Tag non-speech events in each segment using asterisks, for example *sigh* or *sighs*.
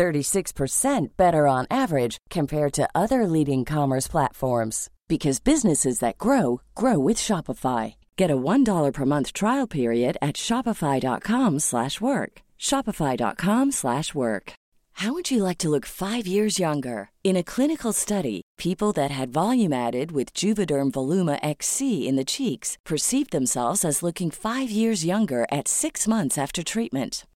36% better on average compared to other leading commerce platforms because businesses that grow grow with Shopify. Get a $1 per month trial period at shopify.com/work. shopify.com/work. How would you like to look 5 years younger? In a clinical study, people that had volume added with Juvederm Voluma XC in the cheeks perceived themselves as looking 5 years younger at 6 months after treatment.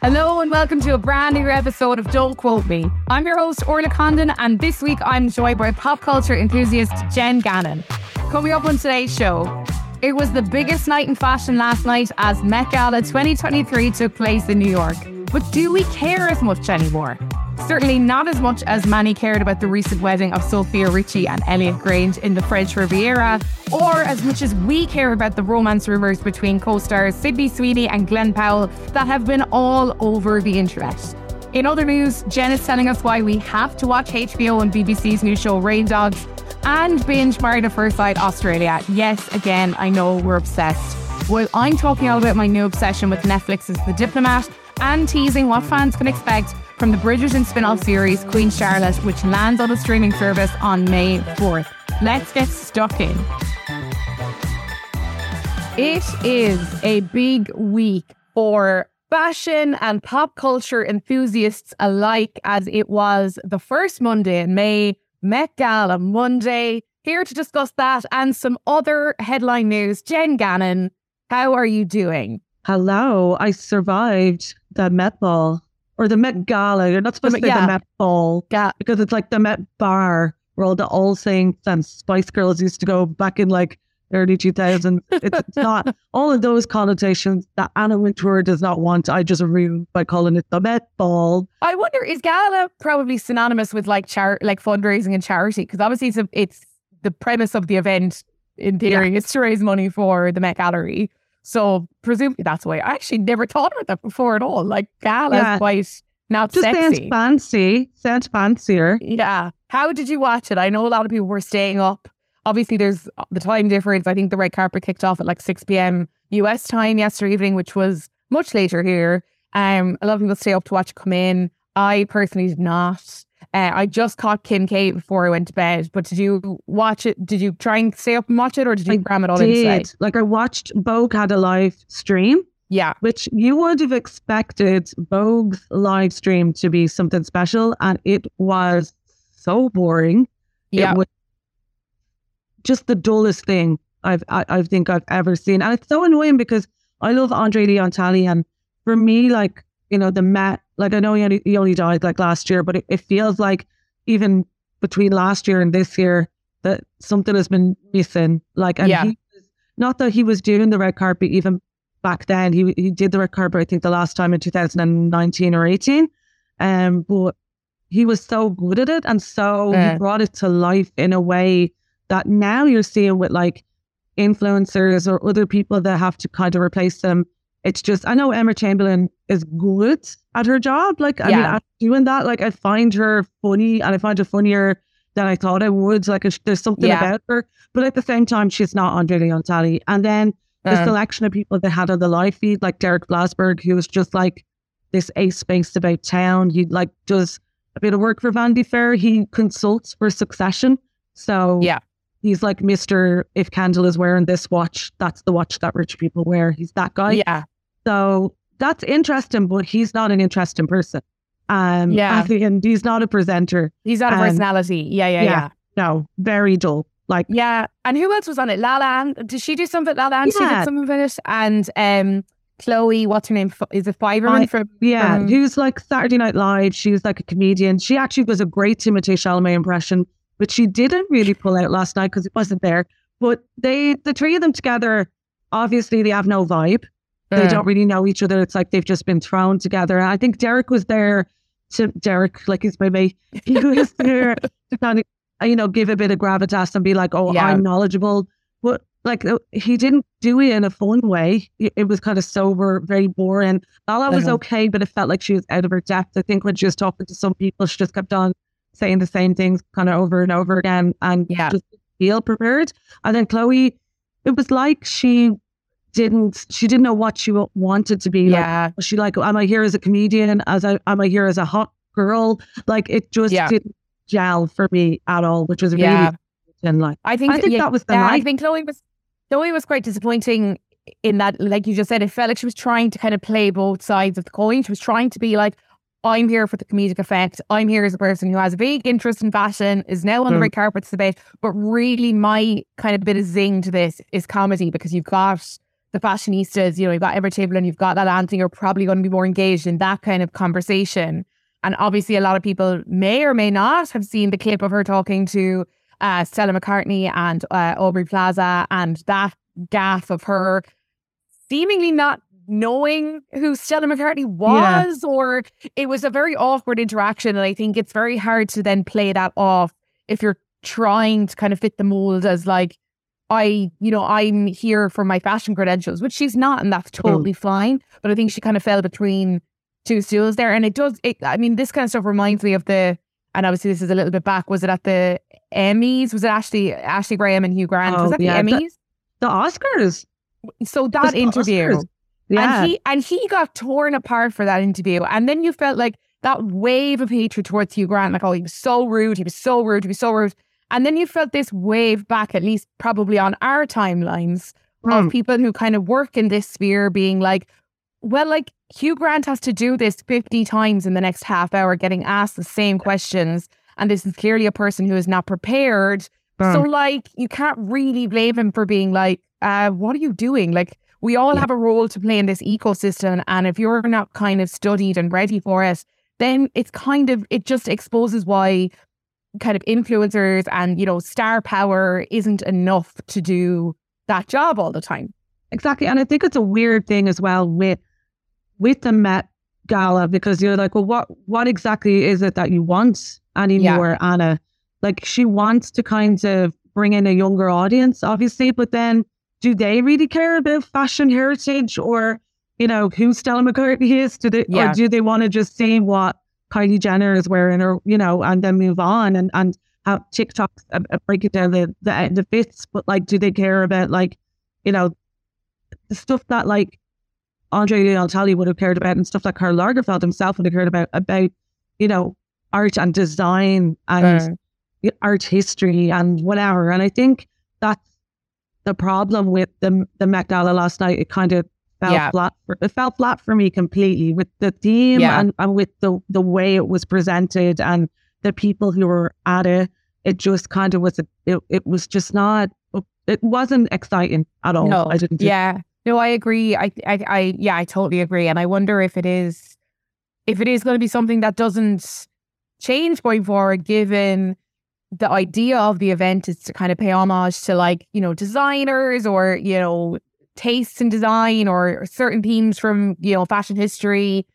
Hello and welcome to a brand new episode of Don't Quote Me. I'm your host, Orlaith Condon, and this week I'm joined by pop culture enthusiast Jen Gannon. Coming up on today's show, it was the biggest night in fashion last night as Met Gala 2023 took place in New York. But do we care as much anymore? Certainly not as much as many cared about the recent wedding of Sofia Richie and Elliot Grainge in the French Riviera, or as much as we care about the romance rumours between co stars Sydney Sweeney and Glenn Powell that have been all over the internet. In other news, Jen is telling us why we have to watch HBO and BBC's new show Rain Dogs and binge Married at First Sight Australia. Yes, again, I know we're obsessed. Well, I'm talking all about my new obsession with Netflix's The Diplomat and teasing what fans can expect from the Bridgerton spin off series Queen Charlotte, which lands on a streaming service on May 4th. Let's get stuck in. It is a big week for fashion and pop culture enthusiasts alike, as it was the first Monday in May, Met Gala Monday. Here to discuss that and some other headline news. Jen Gannon, how are you doing? Hello, I survived the Met Ball or the Met Gala. You're not supposed to say yeah. the Met Ball Yeah. because it's like the Met Bar where all the All Saints and Spice Girls used to go back in like early 2000s. It's, it's not *laughs* all of those connotations that Anna Wintour does not want. I just ruined by calling it the Met Ball. I wonder is gala probably synonymous with like char- like fundraising and charity? Because obviously it's, a, it's the premise of the event in theory is to raise money for the Met Gallery. So presumably that's why. I actually never thought about that before at all. Like gala Yeah. is quite not Just sounds sexy. fancy. Sounds fancier. Yeah. How did you watch it? I know a lot of people were staying up. Obviously, there's the time difference. I think the red carpet kicked off at like 6 p.m. US time yesterday evening, which was much later here. Um, a lot of people stay up to watch it come in. I personally did not. Uh, I just caught Kim K before I went to bed. But did you watch it? Did you try and stay up and watch it, or did you I cram it all inside? Did like I watched Vogue had a live stream, Yeah, which you would have expected Vogue's live stream to be something special, and it was so boring. yeah. It was just the dullest thing I've I, I think I've ever seen, and it's so annoying because I love Andre Leon Talley, and for me, like you know, the Met, like I know he only, he only died like last year, but it, it feels like even between last year and this year, that something has been missing. Like, and Yeah. he was, not that he was doing the red carpet even back then. He he did the red carpet, I think, the last time in 2019 or 18. Um, but he was so good at it, and so Yeah. he brought it to life in a way that now you're seeing with like influencers or other people that have to kind of replace them. It's just I know Emma Chamberlain is good at her job. Like I mean, Yeah. at doing that, like I find her funny, and I find her funnier than I thought I would. Like there's something Yeah. about her, but at the same time, she's not Andre Leon Talley. And then the Uh, selection of people they had on the live feed, like Derek Blasberg, who was just like this ace based about town. He like does a bit of work for Vanity Fair. He consults for Succession. So Yeah. He's like Mister. If Kendall is wearing this watch, that's the watch that rich people wear. He's that guy. yeah. So that's interesting, but he's not an interesting person. Um, Yeah. and he's not a presenter. He's not a Um, personality. Yeah, yeah, yeah. yeah. No, very dull. Like Yeah. And who else was on it? La Land. Did she do something? La Land. She did something with it. And um, Chloe, what's her name? Is it Fineman I- from? Yeah, from- who's like Saturday Night Live. She was like a comedian. She actually was a great Timothée Chalamet impression, but she didn't really pull out last night because it wasn't there. But they, the three of them together, obviously they have no vibe. They Uh, don't really know each other. It's like they've just been thrown together. And I think Derek was there to Derek, like he's my mate. He was there to kind of, you know, give a bit of gravitas and be like, "Oh, Yeah. I'm knowledgeable." But like he didn't do it in a fun way. It, was kind of sober, very boring. Lala was Uh-huh. okay, but it felt like she was out of her depth. I think when she was talking to some people, she just kept on saying the same things kind of over and over again and Yeah. just feel prepared. And then Chloe, it was like she didn't she didn't know what she wanted to be like yeah. was she like am i here as a comedian as I am i here as a hot girl like it just Yeah. didn't gel for me at all which was really Yeah. and like I think, i think yeah, that was the yeah, I think Chloe was Chloe was quite disappointing in that, like you just said, it felt like she was trying to kind of play both sides of the coin. She was trying to be like, I'm here for the comedic effect. I'm here as a person who has a big interest in fashion, is now on the Mm. red carpet debate. But really, my kind of bit of zing to this is comedy because you've got the fashionistas, you know, you've got Emma Chamberlain, you've got that Anthony, you're probably going to be more engaged in that kind of conversation. And obviously, a lot of people may or may not have seen the clip of her talking to uh, Stella McCartney and uh, Aubrey Plaza and that gaff of her seemingly not knowing who Stella McCartney was, or it was a very awkward interaction. And I think it's very hard to then play that off if you're trying to kind of fit the mold as like, I, you know, I'm here for my fashion credentials, which she's not, and that's totally fine. But I think she kind of fell between two stools there. And it does, it, I mean, this kind of stuff reminds me of the, and obviously this is a little bit back, was it at the Emmys? Was it Ashley, Ashley Graham and Hugh Grant? was Oh, that yeah, the Emmys? the oscars so that interview. Oscars. Yeah And he and he got torn apart for that interview. And then you felt like that wave of hatred towards Hugh Grant, like, oh, he was so rude, he was so rude, he was so rude. And then you felt this wave back, at least probably on our timelines, Mm. of people who kind of work in this sphere being like, well, like Hugh Grant has to do this 50 times in the next half hour, getting asked the same questions. And this is clearly a person who is not prepared. So, Mm. like, you can't really blame him for being like, uh, what are you doing? Like, we all have a role to play in this ecosystem. And if you're not kind of studied and ready for it, then it's kind of, it just exposes why kind of influencers and, you know, star power isn't enough to do that job all the time. Exactly. And I think it's a weird thing as well with with the Met Gala because you're like, well, what what exactly is it that you want anymore, Anna? Like she wants to kind of bring in a younger audience, obviously, but then do they really care about fashion heritage or, you know, who Stella McCartney is? Do they Yeah. or do they want to just see what Kylie Jenner is wearing or, you know, and then move on and and have TikToks uh, uh, break it down the, the the bits, but like do they care about like, you know, the stuff that like Andre Leon Talley would have cared about and stuff like Karl Lagerfeld himself would have cared about about, you know, art and design and Uh, art history and whatever. And I think that's the problem with the the Met Gala last night. It kind of fell Yeah. flat. For, it fell flat for me completely with the theme Yeah. and, and with the the way it was presented and the people who were at it. It just kind of was. A, it it was just not. It wasn't exciting at all. No, I didn't. Yeah. No, I agree. I, I, I, yeah, I totally agree. And I wonder if it is, if it is going to be something that doesn't change going forward, given the idea of the event is to kind of pay homage to like, you know, designers or, you know, tastes in design or certain themes from, you know, fashion history.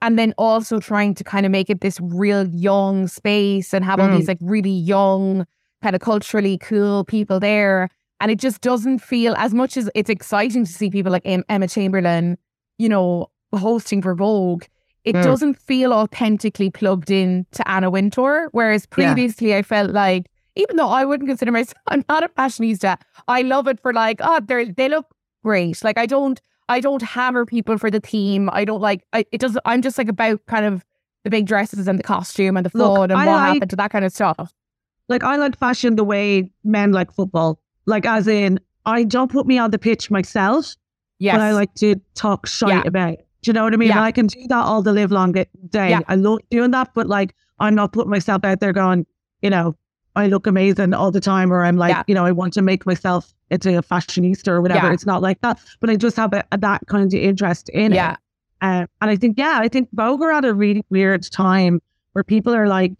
And then also trying to kind of make it this real young space and have all these mm. like really young, kind of culturally cool people there. And it just doesn't feel as much as it's exciting to see people like Emma Chamberlain, you know, hosting for Vogue it Mm. doesn't feel authentically plugged in to Anna Wintour. Whereas Yeah. previously, I felt like, even though I wouldn't consider myself, *laughs* I'm not a fashionista. I love it for like, oh, they they look great. Like I don't, I don't hammer people for the theme. I don't like. I, it doesn't. I'm just like about kind of the big dresses and the costume and the Look, and I what like- happened to that kind of stuff. Like I like fashion the way men like football. Like as in, I don't put me on the pitch myself, Yes, but I like to talk shite Yeah. about. Do you know what I mean? Yeah. I can do that all the live long day. Yeah. I love doing that, but like I'm not putting myself out there going, you know, I look amazing all the time, or I'm like, Yeah. you know, I want to make myself into a fashionista or whatever. Yeah. It's not like that, but I just have a, a- that kind of interest in yeah, it. Um, and I think, yeah, I think Vogue are at a really weird time where people are like,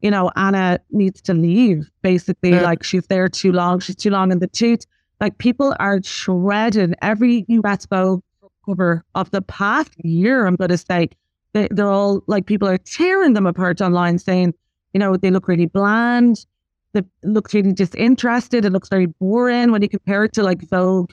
you know, Anna needs to leave. Basically, Mm. like she's there too long. She's too long in the tooth. Like people are shredding every US Vogue cover of the past year. I'm going to say they, they're all like people are tearing them apart online, saying, you know, they look really bland. They look really disinterested. It looks very boring when you compare it to like Vogue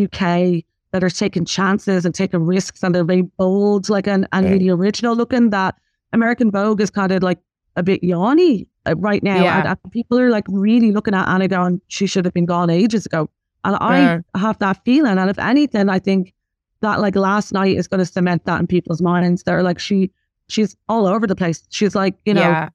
UK that are taking chances and taking risks and they're very bold, like and, and Yeah. really original looking. That American Vogue is kind of like a bit yawny uh, right now. Yeah. And, and people are like really looking at Anna going, she should have been gone ages ago. And I have that feeling. And if anything, I think that like last night is going to cement that in people's minds. They're like, she, she's all over the place. She's like, you know, yeah.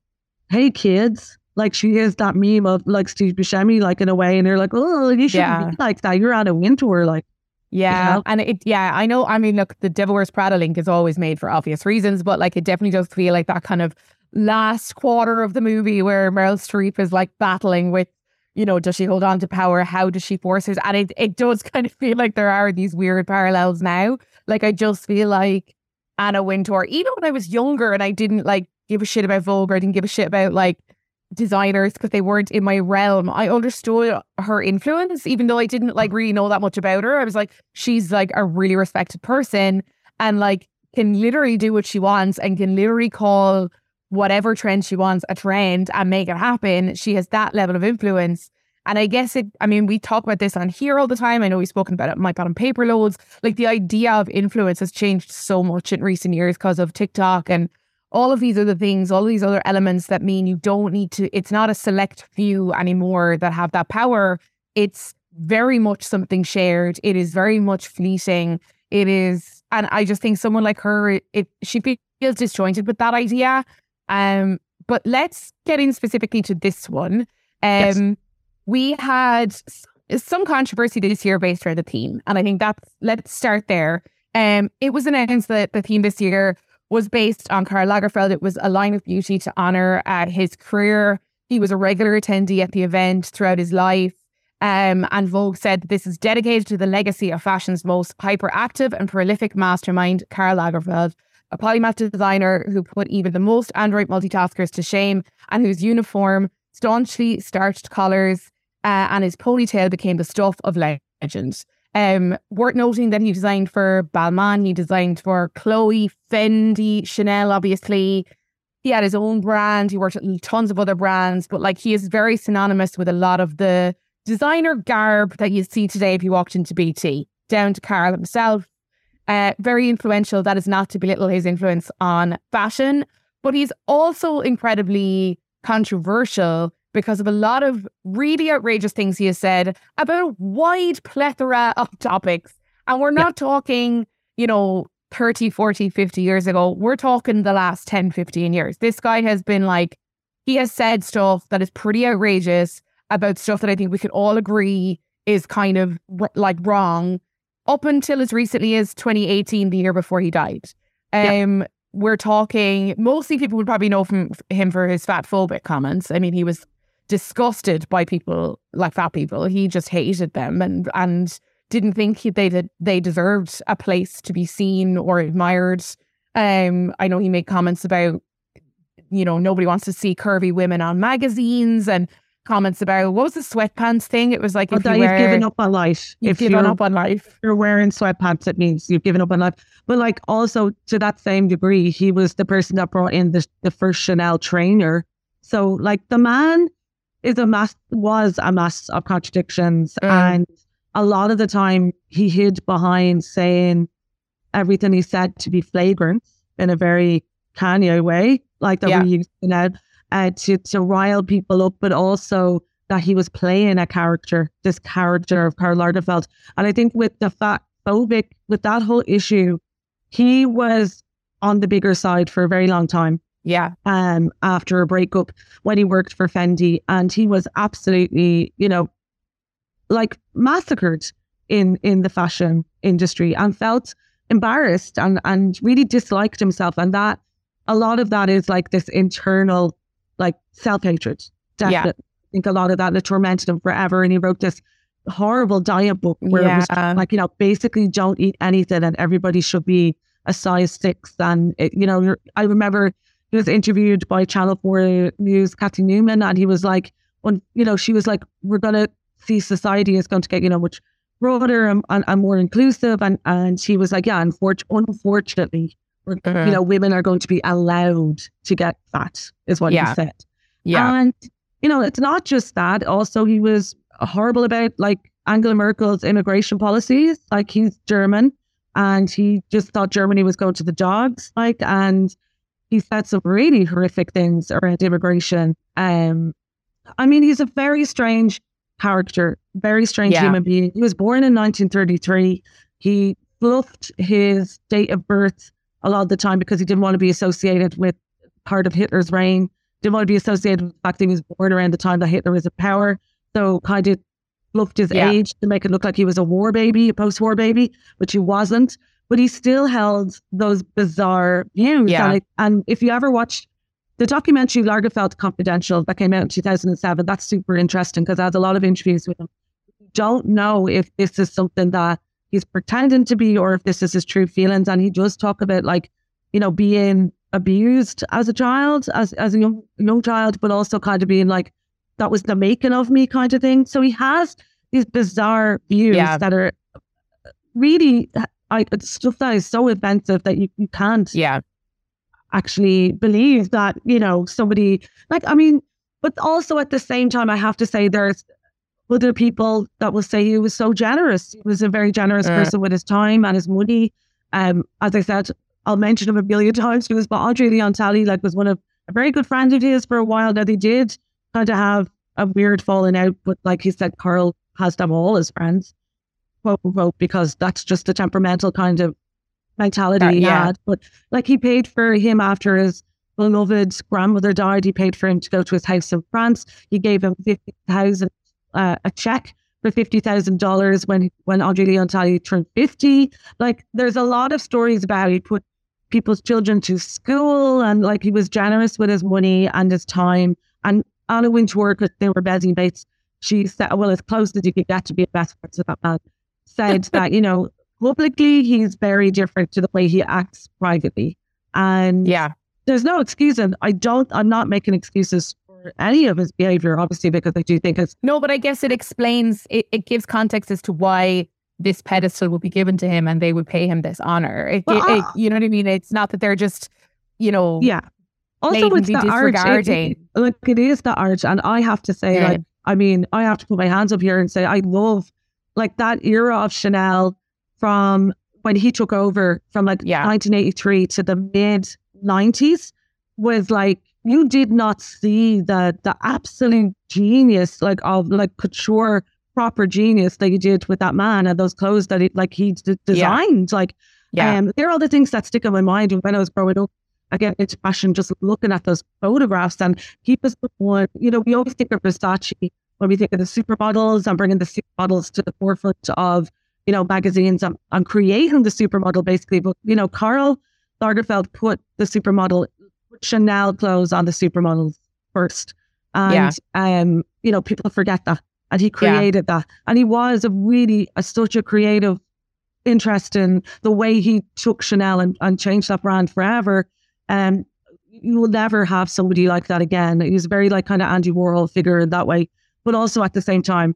hey kids. Like she is that meme of like Steve Buscemi, like in a way, and they're like, oh, you shouldn't Yeah. be like that. You're on a winter, like Yeah, know? and it yeah, I know. I mean, look, the Devil Wears Prada link is always made for obvious reasons, but like it definitely does feel like that kind of last quarter of the movie where Meryl Streep is like battling with, you know, does she hold on to power? How does she force hers? And it it does *laughs* kind of feel like there are these weird parallels now. Like I just feel like Anna Wintour, even when I was younger and I didn't like give a shit about Vogue I didn't give a shit about like designers because they weren't in my realm. I understood her influence, even though I didn't like really know that much about her. I was like, she's like a really respected person and like can literally do what she wants and can literally call whatever trend she wants a trend and make it happen. She has that level of influence. And I guess it, I mean, we talk about this on here all the time. I know we've spoken about it, my God, on paper loads. Like the idea of influence has changed so much in recent years because of TikTok and all of these other things, all these other elements that mean you don't need to, it's not a select few anymore that have that power. It's very much something shared. It is very much fleeting. It is, and I just think someone like her, it, she feels disjointed with that idea. Um, but let's get in specifically to this one. Um, Yes. we had some controversy this year based around the theme, and I think that's let's start there. Um, it was announced that the theme this year was based on Karl Lagerfeld. It was a line of beauty to honor uh, his career. He was a regular attendee at the event throughout his life. Um, and Vogue said this is dedicated to the legacy of fashion's most hyperactive and prolific mastermind, Karl Lagerfeld, a polymath designer who put even the most Android multitaskers to shame and whose uniform, staunchly starched collars, uh, and his ponytail became the stuff of legend. Um, worth noting that he designed for Balmain, he designed for Chloe, Fendi, Chanel, obviously. He had his own brand. He worked at tons of other brands, but like he is very synonymous with a lot of the designer garb that you see today if you walked into BT, down to Karl himself. Uh, very influential. That is not to belittle his influence on fashion, but he's also incredibly controversial because of a lot of really outrageous things he has said about a wide plethora *laughs* of topics. And we're not talking, you know, 30, 40, 50 years ago. We're talking the last 10, 15 years. This guy has been like, he has said stuff that is pretty outrageous about stuff that I think we could all agree is kind of like wrong up until as recently as 2018, the year before he died. Yeah. Um, We're talking, mostly people would probably know from him for his fat phobic comments. I mean, he was disgusted by people like fat people. He just hated them and and didn't think he- they did, they deserved a place to be seen or admired. Um, I know he made comments about, you know, nobody wants to see curvy women on magazines and comments about what was the sweatpants thing? It was like if you you've wear, given up on life. you've if given you're, up on life. you're wearing sweatpants, it means you've given up on life. But like also to that same degree, he was the person that brought in the the first Chanel trainer. So like the man is a mass was a mass of contradictions, Mm. and a lot of the time he hid behind saying everything he said to be flagrant in a very Kanye way, like that Yeah. we used now, uh, to to rile people up, but also that he was playing a character, this character of Karl Lagerfeld. And I think with the fat phobic, with that whole issue, he was on the bigger side for a very long time Yeah. um, after a breakup when he worked for Fendi. And he was absolutely, you know, like massacred in in the fashion industry and felt embarrassed and and really disliked himself. And that a lot of that is like this internal like self-hatred. Yeah. Definitely. I think a lot of that that tormented him forever. And he wrote this horrible diet book where it was like, you know, basically don't eat anything and everybody should be a size six. And, it, you know, I remember he was interviewed by Channel 4 News, Cathy Newman, and he was like, when, you know, she was like, we're going to see society is going to get, you know, much broader and, and, and more inclusive. And, and she was like, yeah, unfor- unfortunately, Mhm. you know, women are going to be allowed to get fat, is what Yeah. he said. Yeah. And, you know, it's not just that. Also, he was horrible about like Angela Merkel's immigration policies. Like he's German and he just thought Germany was going to the dogs. Like, and he said some really horrific things around immigration. Um, I mean, he's a very strange character, very strange Yeah. human being. He was born in 1933. He fluffed his date of birth a lot of the time because he didn't want to be associated with part of Hitler's reign. Didn't want to be associated with the fact that he was born around the time that Hitler was in power. So kind of fluffed his Yeah. age to make it look like he was a war baby, a post-war baby, which he wasn't. But he still held those bizarre views. Yeah. And, it, and if you ever watched the documentary Lagerfeld Confidential that came out in 2007, that's super interesting because I had a lot of interviews with him. Don't know if this is something that he's pretending to be or if this is his true feelings. And he does talk about like, you know, being abused as a child, as as a young young child, but also kind of being like, that was the making of me kind of thing. So he has these bizarre views Yeah. that are really I, stuff that is so offensive that you, you can't yeah. actually believe that, you know, somebody like I mean, but also at the same time I have to say there's other people that will say he was so generous. He was a very generous Mm. person with his time and his money. Um, as I said, I'll mention him a million *laughs* times because but Andre Leon Talley like was one of a very good friend of his for a while. Now they did kind of have a weird falling out, but like he said, Karl has them all as friends, quote unquote, because that's just the temperamental kind of mentality Uh, he yeah. had. But like he paid for him after his beloved grandmother died. He paid for him to go to his house in France. He gave him fifty thousand uh, a check for fifty thousand dollars when when Andre Leon Talley turned fifty. Like there's a lot of stories about he put people's children to school and like he was generous with his money and his time. And Anna Wintour, because they were Bessie Bates, she said, well, as close as you could get to be a best friend with that man, said *laughs* that, you know, publicly he's very different to the way he acts privately. And Yeah. there's no excuse. And I don't, I'm not making excuses for any of his behavior, obviously, because I do think it's, No, but I guess it explains, it, it gives context as to why this pedestal would be given to him and they would pay him this honor. It, Well, it- ah. you know what I mean? It's not that they're just, you know, yeah. Also, it's the disregarding. It, like, it is the art. And I have to say, Yeah. like, I mean, I have to put my hands up here and say, I love like that era of Chanel from when he took over from like Yeah. 1983 to the mid 90s was like, you did not see the the absolute genius like of like couture proper genius that you did with that man and those clothes that it like he d- designed like yeah. um, there are all the things that stick in my mind when I was growing up. Again, into fashion, just looking at those photographs and keep us one. You know, we always think of Versace when we think of the supermodels and bringing the supermodels to the forefront of, you know, magazines and, and creating the supermodel basically. But, you know, Karl Lagerfeld put the supermodel, Chanel clothes on the supermodels first. And, Yeah. um, you know, people forget that. And he Yeah. created that. And he was a really, a, such a creative interest in the way he took Chanel and, and changed that brand forever. Um, you will never have somebody like that again. He was very like kind of Andy Warhol figure in that way. but also at the same time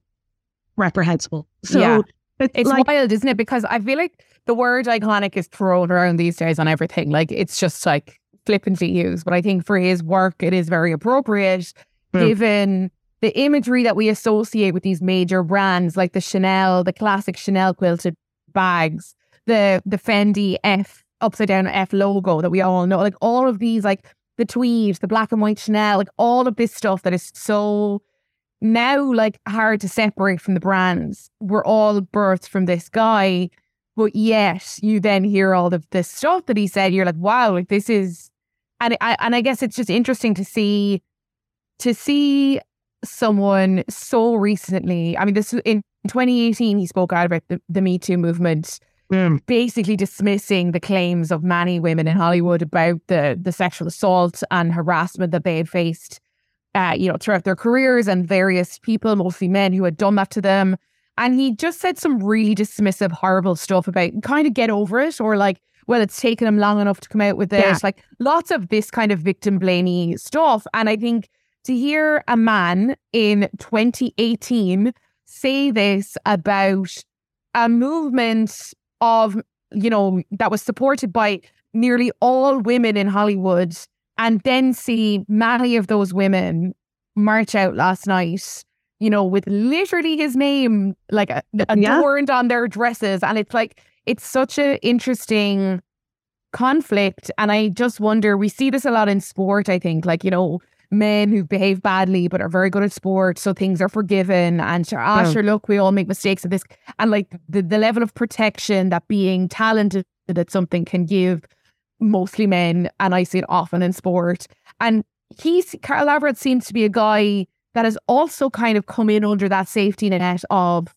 reprehensible. So Yeah. it's, It's like, wild, isn't it? Because I feel like the word iconic is thrown around these days on everything. Like it's just like flippantly used. But I think for his work, it is very appropriate Mm. given the imagery that we associate with these major brands like the Chanel, the classic Chanel quilted bags, the the Fendi F upside down F logo that we all know. Like all of these, like the tweed, the black and white Chanel, like all of this stuff that is so now like hard to separate from the brands. We're all birthed from this guy, but yet you then hear all of this stuff that he said. You're like, wow, like this is, and I and I guess it's just interesting to see to see someone so recently. I mean, this in 2018 he spoke out about the, the Me Too movement mm, basically dismissing the claims of many women in Hollywood about the the sexual assault and harassment that they had faced, uh, you know, throughout their careers and various people, mostly men, who had done that to them. And he just said some really dismissive, horrible stuff about kind of get over it or like, well, it's taken him long enough to come out with this. Yeah. Like lots of this kind of victim blamey stuff. And I think to hear a man in 2018 say this about a movement of, you know, that was supported by nearly all women in Hollywood, and then see many of those women march out last night, you know, with literally his name like a- Yeah. adorned on their dresses. And it's like, it's such an interesting conflict. And I just wonder, we see this a lot in sport, I think, like, you know, men who behave badly but are very good at sport, so things are forgiven. And sure, ah, sure, look, we all make mistakes at this. And like the, the level of protection that being talented at something can give mostly men, and I see it often in sport. And he's Carl Everett seems to be a guy that has also kind of come in under that safety net of,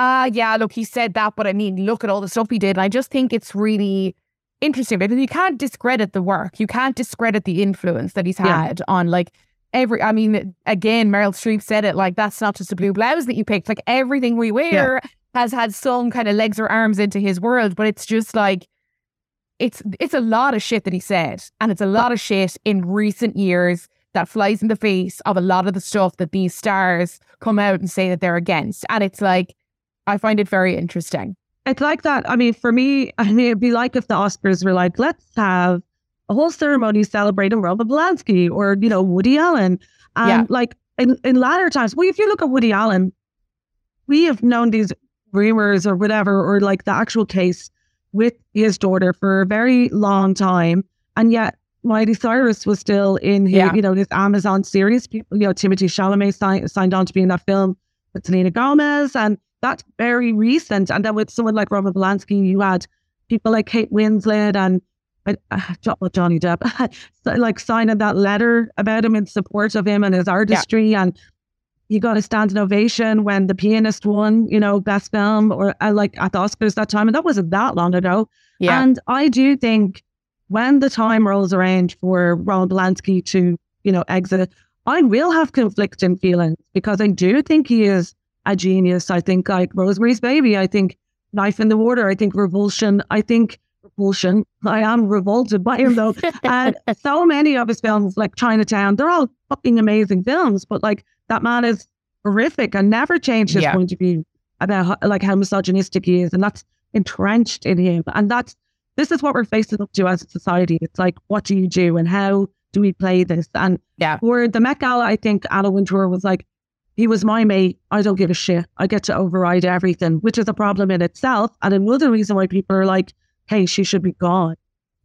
ah, yeah, look, he said that, but I mean, look at all the stuff he did. And I just think it's really interesting because you can't discredit the work. You can't discredit the influence that he's Yeah. had on like every I mean, again, Meryl Streep said it like that's not just a blue blouse that you picked. Like everything we wear has had some kind of legs or arms into his world, but it's just like it's it's a lot of shit that he said. And it's a lot of shit in recent years that flies in the face of a lot of the stuff that these stars come out and say that they're against. And it's like I find it very interesting. it's like that. I mean, for me, *laughs* I mean, it'd be like if the Oscars were like, let's have a whole ceremony celebrating Roman Polanski or, you know, Woody Allen. And Yeah. like in, in latter times, well, if you look at Woody Allen, we have known these rumors or whatever, or like the actual case with his daughter for a very long time. And yet Miley Cyrus was still in his, Yeah. you know, this Amazon series. People, you know, Timothée Chalamet signed, signed on to be in that film with Selena Gomez. And that's very recent. And then with someone like Roman Polanski, you had people like Kate Winslet and uh, Johnny Depp, *laughs* like signing that letter about him in support of him and his artistry. And you got a standing ovation when The Pianist won, you know, best film or uh, like at the Oscars that time. And that wasn't that long ago. Yeah. And I do think when the time rolls around for Roman Polanski to, you know, exit, I will have conflicting feelings because I do think he is a genius. I think like Rosemary's Baby. I think Knife in the Water. I think Revulsion. I think Revulsion. I am revolted by him though. *laughs* and so many of his films, like Chinatown, they're all fucking amazing films. But like that man is horrific and never changed his Yeah. point of view about how, like how misogynistic he is, and that's entrenched in him. And that's this is what we're facing up to as a society. It's like, what do you do, and how do we play this? And Yeah. for the Met Gala, I think Anna Wintour was like, he was my mate. I don't give a shit. I get to override everything, which is a problem in itself. And another reason why people are like, hey, she should be gone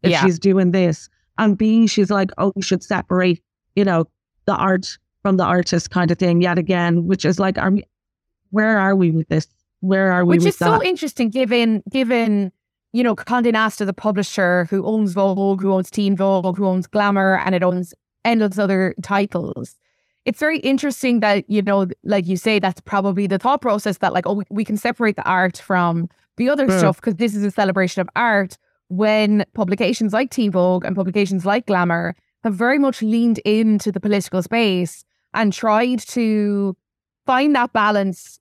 if Yeah. she's doing this. And B, she's like, oh, we should separate, you know, the art from the artist kind of thing yet again, which is like, are we, where are we with this? Where are we Which is that? so interesting given given you know Condé Nast the publisher who owns Vogue, who owns Teen Vogue, who owns Glamour, and it owns endless other titles. It's very interesting that you know, like you say, that's probably the thought process that like, oh, we, we can separate the art from the other Yeah. stuff because this is a celebration of art. When publications like Teen Vogue and publications like Glamour have very much leaned into the political space and tried to find that balance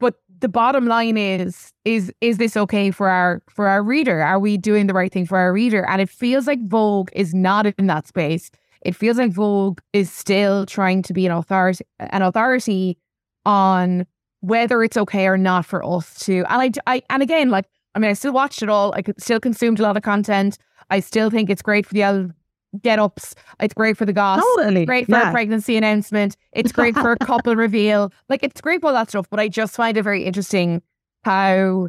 but the bottom line is is is this okay for our for our reader are we doing the right thing for our reader and it feels like vogue is not in that space it feels like vogue is still trying to be an authority an authority on whether it's okay or not for us to. And I, I and again, like I mean, I still watched it all. I still consumed a lot of content. I still think it's great for the get ups. It's great for the goss. Totally. Great for yeah. a pregnancy announcement. It's *laughs* great for a couple reveal. Like it's great for all that stuff. But I just find it very interesting how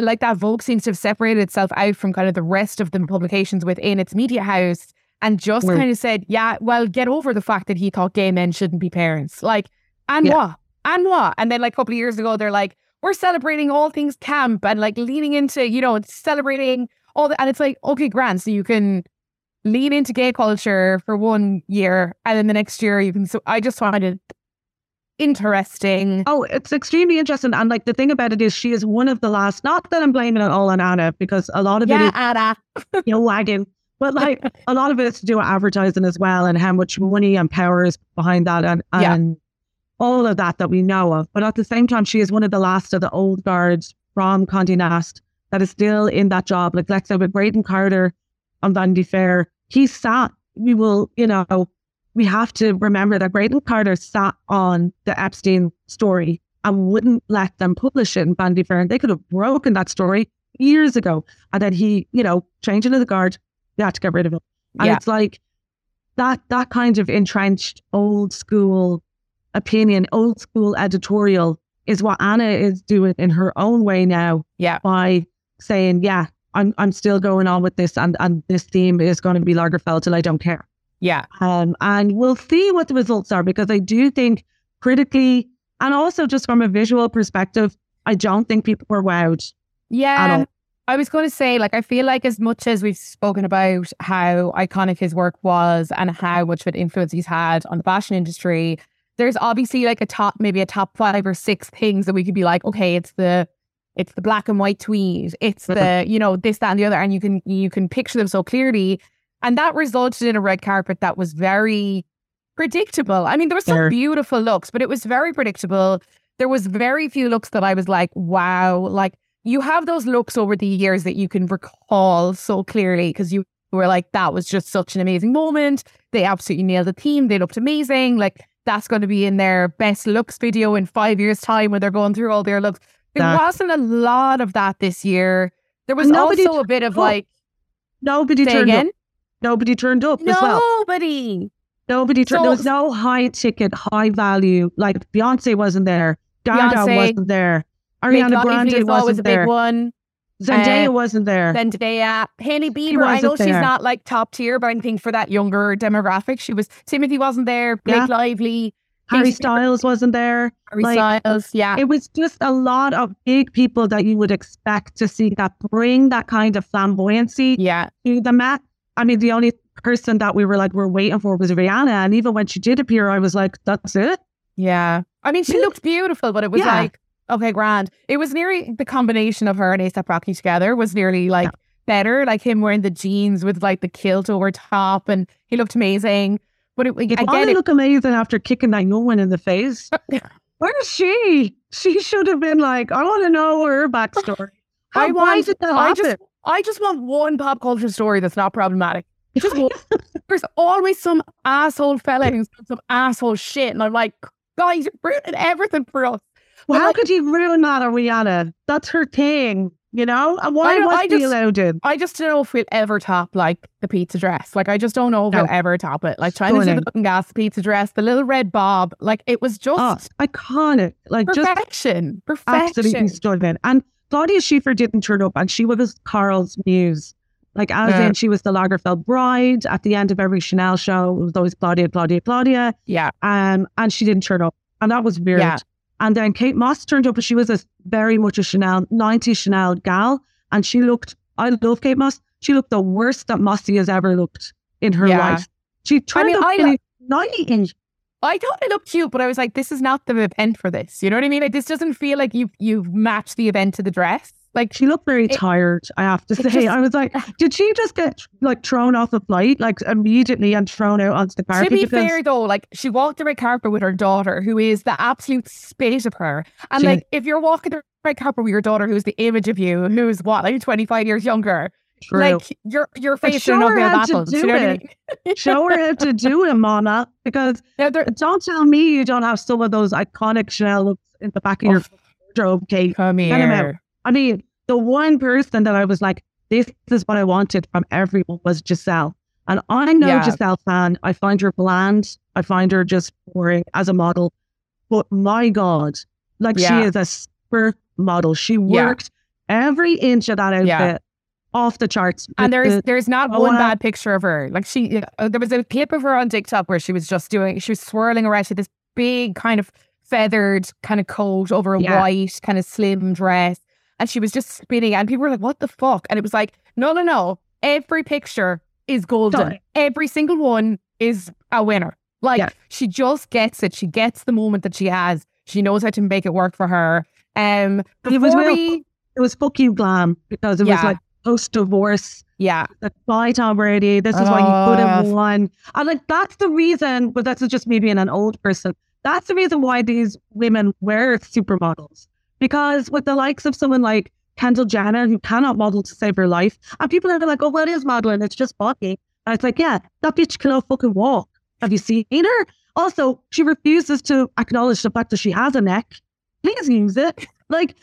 like that Vogue seems to have separated itself out from kind of the rest of the publications within its media house and just kind of said, yeah, well, get over the fact that he thought gay men shouldn't be parents. Like, and Yeah. what? And what? And then like a couple of years ago, they're like, we're celebrating all things camp and like leaning into, you know, celebrating all the, and it's like, okay, grand. So you can lean into gay culture for one year and then the next year you can, so I just find it interesting. Oh, it's extremely interesting. And like the thing about it is she is one of the last, not that I'm blaming it all on Anna, because a lot of yeah, it is Anna. you know, wagging. But like a lot of it is to do with advertising as well and how much money and power is behind that and, Yeah. all of that that we know of. But at the same time, she is one of the last of the old guards from Condé Nast that is still in that job. Like let's say with Graydon Carter on Vanity Fair, he sat, we will, you know, we have to remember that Graydon Carter sat on the Epstein story and wouldn't let them publish it in Vanity Fair. And they could have broken that story years ago. And then he, you know, changed into the guard, they had to get rid of it. And Yeah. it's like that that kind of entrenched old school opinion, old school editorial is what Anna is doing in her own way now Yeah. by saying, Yeah, I'm I'm still going on with this and, and this theme is going to be Lagerfeld till I don't care. Yeah. Um, and we'll see what the results are because I do think critically and also just from a visual perspective, I don't think people were wowed. Yeah. I was going to say, like, I feel like as much as we've spoken about how iconic his work was and how much of an influence he's had on the fashion industry, there's obviously like a top, maybe a top five or six things that we could be like, okay, it's the, it's the black and white tweed, it's the, *laughs* you know, this, that, and the other, and you can you can picture them so clearly, and that resulted in a red carpet that was very predictable. I mean, there were some beautiful looks, but it was very predictable. There was very few looks that I was like, wow, like you have those looks over the years that you can recall so clearly because you were like, that was just such an amazing moment. They absolutely nailed the theme. They looked amazing. Like that's going to be in their best looks video in five years' time when they're going through all their looks. There That- wasn't a lot of that this year. There was nobody also a bit of up. like, Nobody turned again, up. Nobody turned up as well. nobody. Nobody turned. there was no high ticket, high value. Like Beyonce wasn't there. Beyonce. wasn't there. Ariana Grande is always a wasn't big there. one. Zendaya Uh, wasn't there. Zendaya, Hailey Bieber. I know wasn't she's not like top tier, but I think for that younger demographic, she was. Timothée wasn't there. Blake Yeah. Lively, Harry Styles wasn't there. Harry Like, Styles. Yeah, It was just a lot of big people that you would expect to see that bring that kind of flamboyancy yeah, to the Met. I mean, the only person that we were like, we're waiting for was Rihanna. And even when she did appear, I was like, that's it. yeah. I mean, she looked beautiful, but it was Yeah. like okay, grand. It was nearly the combination of her and ASAP Rocky together was nearly like better. Like him wearing the jeans with like the kilt over top, and he looked amazing. But it, You again, want to it, look amazing after kicking that young one in the face. *laughs* Where's she? She should have been like, I want to know her backstory. *sighs* How, I why want- did that I happen? just, I just want one pop culture story that's not problematic. *laughs* Just. There's always some asshole fella who's done some asshole shit, and I'm like, guys, you're ruining everything for us. Well, how could you ruin that Rihanna? That's her thing, you know? And why was I just- allowed in? I just don't know if we'll ever top like the pizza dress. Like, I just don't know if No. we'll ever top it. Like, trying to do the looking gas pizza dress, the little red bob, like it was just Oh, iconic. Like just perfection, absolutely perfection. stunning. And Claudia Schiffer didn't turn up and she was Karl's muse. Like as Yeah. in she was the Lagerfeld bride at the end of every Chanel show. It was always Claudia, Claudia, Claudia. Yeah, Um, and she didn't turn up. And that was weird. Yeah. And then Kate Moss turned up and she was a very much a Chanel, 90s Chanel gal. And she looked, I love Kate Moss. She looked the worst that Mossy has ever looked in her Yeah. life. She turned mean, up I- really 90 I thought it looked cute, but I was like, this is not the event for this. You know what I mean? Like, this doesn't feel like you've you've matched the event to the dress. Like, She looked very It- tired, I have to say. just- I was like, *laughs* did she just get like thrown off a flight, like immediately and thrown out onto the carpet? to be because fair though, like she walked the red carpet with her daughter, who is the absolute spate of her. And She- like, if you're walking the red carpet with your daughter, who's the image of you, who's what, like 25 years younger, True. Like your your face show her how to do You know I it. mean? Show her how to do it, Mama. Because *laughs* Now, don't tell me you don't have some of those iconic Chanel looks in the back of your Oh. wardrobe, Kate. come Get 'em out. here. I mean, the one person that I was like, this is what I wanted from everyone was Gisele. And I know Yeah. Gisele fan. I find her bland. I find her just boring as a model. But my God, like Yeah. she is a super model. She Yeah. worked every inch of that outfit Yeah. off the charts. And there's the- there's not Oh, one bad picture of her. Like she, uh, there was a clip of her on TikTok where she was just doing, she was swirling around with this big kind of feathered kind of coat over a Yeah. white kind of slim dress, and she was just spinning, and people were like, "What the fuck?" And it was like, "No, no, no! Every picture is golden. Every single one is a winner. Like Yeah. she just gets it. She gets the moment that she has. She knows how to make it work for her." Um, It was real- we, it was fuck you glam because it was like post divorce. yeah, Tom Brady. This is why you could have won. And like that's the reason, but that's just me being an old person. That's the reason why these women were supermodels. Because with the likes of someone like Kendall Jenner, who cannot model to save her life, and people are like, oh, well, it is modeling, it's just walking. And it's like, yeah, that bitch cannot fucking walk. Have you seen her? Also, she refuses to acknowledge the fact that she has a neck. Please use it. Like,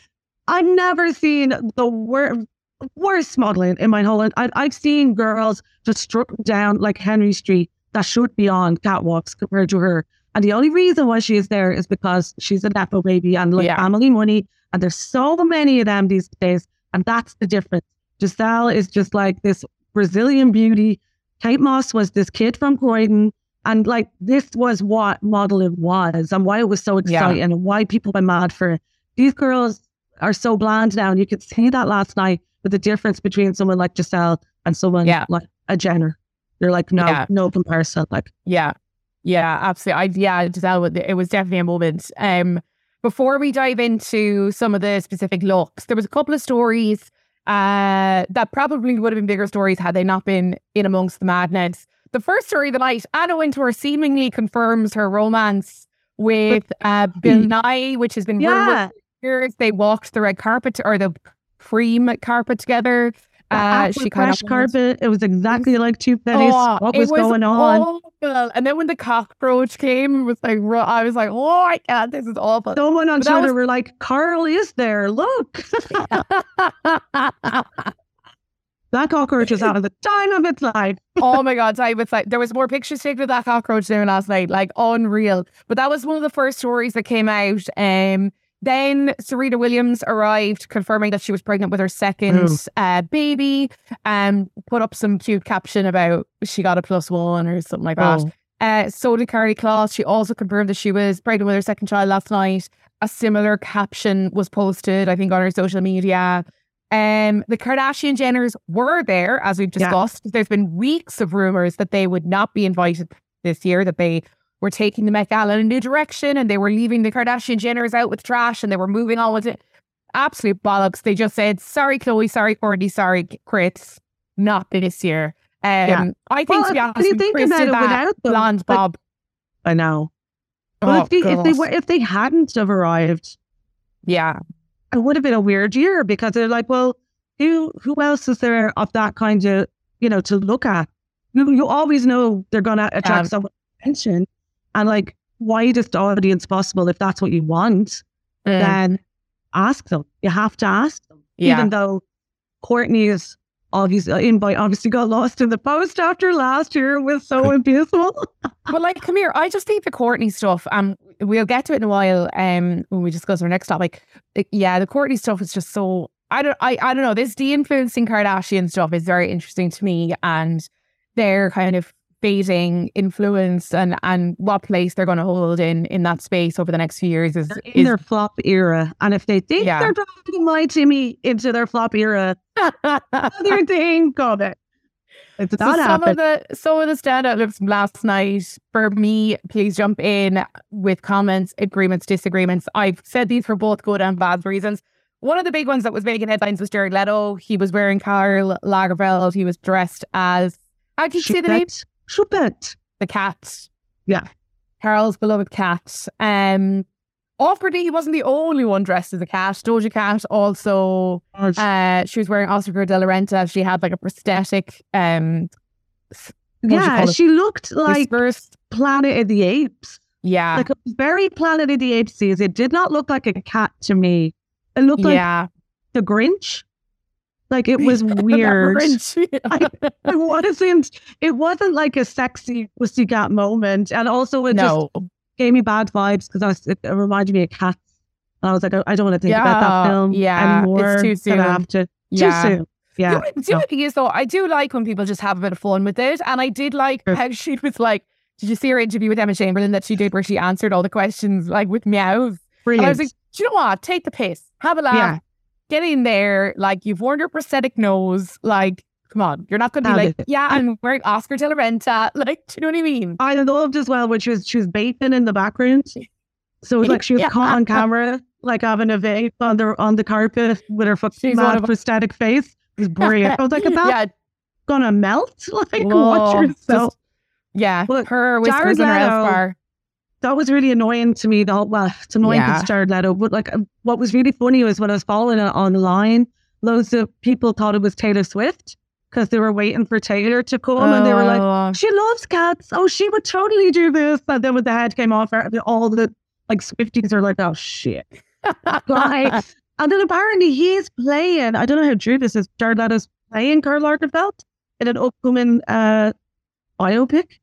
I've never seen the worst worst modeling in my whole life. I, I've seen girls just struck down like Henry Street that should be on catwalks compared to her. And the only reason why she is there is because she's a Nepo baby and like Yeah. family money. And there's so many of them these days. And that's the difference. Gisele is just like this Brazilian beauty. Kate Moss was this kid from Croydon. And like this was what modeling was and why it was so Yeah. exciting and why people went mad for it. These girls are so bland now. And you could see that last night with the difference between someone like Gisele and someone Yeah. like a Jenner. They're like, no, Yeah. no comparison. Like, Yeah, yeah, absolutely. I yeah, Gisele, it was definitely a moment. Um, before we dive into some of the specific looks, there was a couple of stories uh that probably would have been bigger stories had they not been in amongst the madness. The first story of the night, Anna Wintour seemingly confirms her romance with uh Bill Nighy, which has been rumored yeah, for years. They walked the red carpet or the cream carpet together. Uh, she kind fresh of carpet. It was exactly like two pennies. Oh, what it was, going on? awful. And then when the cockroach came, it was like I was like, oh my god, this is awful. Someone on But Twitter was- were like, Karl is there. Look. *laughs* that cockroach was having the *laughs* time of its life. oh my *laughs* god, I was like, there was more pictures taken of that cockroach there last night, like unreal. But that was one of the first stories that came out. Um, then Serena Williams arrived, confirming that she was pregnant with her second uh, baby. Um, put up some cute caption about she got a plus one or something like that. Oh. Uh, so did Karlie Kloss. She also confirmed that she was pregnant with her second child last night. A similar caption was posted, I think, on her social media. Um, the Kardashian Jenners were there, as we've Yeah. discussed. There's been weeks of rumors that they would not be invited this year, that they were taking the Met Gala in a new direction and they were leaving the Kardashian Jenners out with trash and they were moving on with it. Absolute bollocks. They just said, sorry, Khloé, sorry, Kourtney, sorry, Kris, not this year. Um, Yeah. I think, Well, to be honest, you think Chris about it that, without them, blonde but- bob. I know. Oh, if, they, if they were, if they hadn't have arrived, Yeah. it would have been a weird year because they're like, well, who who else is there of that kind of you know to look at? You you always know they're gonna attract Um, someone's attention, and like widest audience possible. If that's what you want, then ask them. You have to ask them, yeah. even though Kourtney's obviously invite obviously got lost in the post after last year was so *laughs* abysmal. but like, come here. I just think the Kourtney stuff, um, we'll get to it in a while. Um, when we discuss our next topic. Like, yeah, the Kourtney stuff is just so. I don't. I. I don't know. This de-influencing Kardashian stuff is very interesting to me, and their kind of fading influence and and what place they're going to hold in in that space over the next few years is, They're in is their flop era, and if they think Yeah. they're dragging my Timmy into their flop era, *laughs* other thing comment. It's So not some of the some of the standout looks from last night for me. Please jump in with comments, agreements, disagreements. I've said these for both good and bad reasons. One of the big ones that was making headlines was Jared Leto. He was wearing Karl Lagerfeld. He was dressed as how do you say the name? Choupette. The cat. Yeah. Karl's beloved cat. Um, awkwardly, he wasn't the only one dressed as a cat. Doja Cat also, uh, she was wearing Oscar de la Renta. She had like a prosthetic. Um, yeah, she looked like Planet of the Apes. Yeah, like a very Planet of the Apes. It did not look like a cat to me. It looked like yeah. the Grinch. Like it was *laughs* weird. *laughs* I, it wasn't. It wasn't like a sexy pussycat moment, and also it no. just gave me bad vibes because it, it reminded me of cats. And I was like, I, I don't want to think yeah, about that film yeah, anymore. It's too soon. I have to. Yeah. Too soon. Yeah. The, the no. thing is, though, I do like when people just have a bit of fun with it, and I did like how she was like. Did you see her interview with Emma Chamberlain that she did where she answered all the questions like with meows? Brilliant. And I was like, do you know what? Take the piss. Have a laugh. Yeah. Get in there. Like you've worn your prosthetic nose. Like come on, you're not going to be like, yeah, I'm wearing Oscar de la Renta. *laughs* Like, do you know what I mean? I loved as well when she was she was vaping in the background. So it was like she was yeah. caught on *laughs* camera, like having a vape on the on the carpet with her fucking mad prosthetic face. It was brilliant. I was like, about *laughs* yeah. gonna melt? Like, Whoa, watch yourself. Just, yeah, but her whiskers in her bar. That was really annoying to me. The whole, well, it's annoying because yeah. Jared Leto. But like, what was really funny was when I was following it online, loads of people thought it was Taylor Swift because they were waiting for Taylor to come oh. and they were like, oh. she loves cats. Oh, she would totally do this. And then when the head came off, all the like Swifties are like, oh shit. *laughs* right. And then apparently he's playing, I don't know how true this is, Jared Leto's playing Karl Lagerfeld in an upcoming uh, biopic,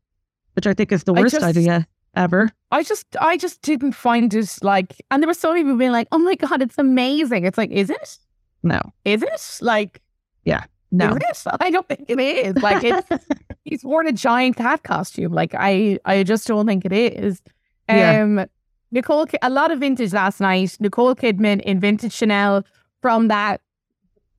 which I think is the worst just, idea ever. I just I just didn't find it like and there were so many people being like, oh my God, it's amazing. It's like, is it? No. Is it? Like Yeah. No. I don't think it is. Like it's *laughs* he's worn a giant cat costume. Like I I just don't think it is. Um yeah. Nicole a lot of vintage last night. Nicole Kidman in vintage Chanel from that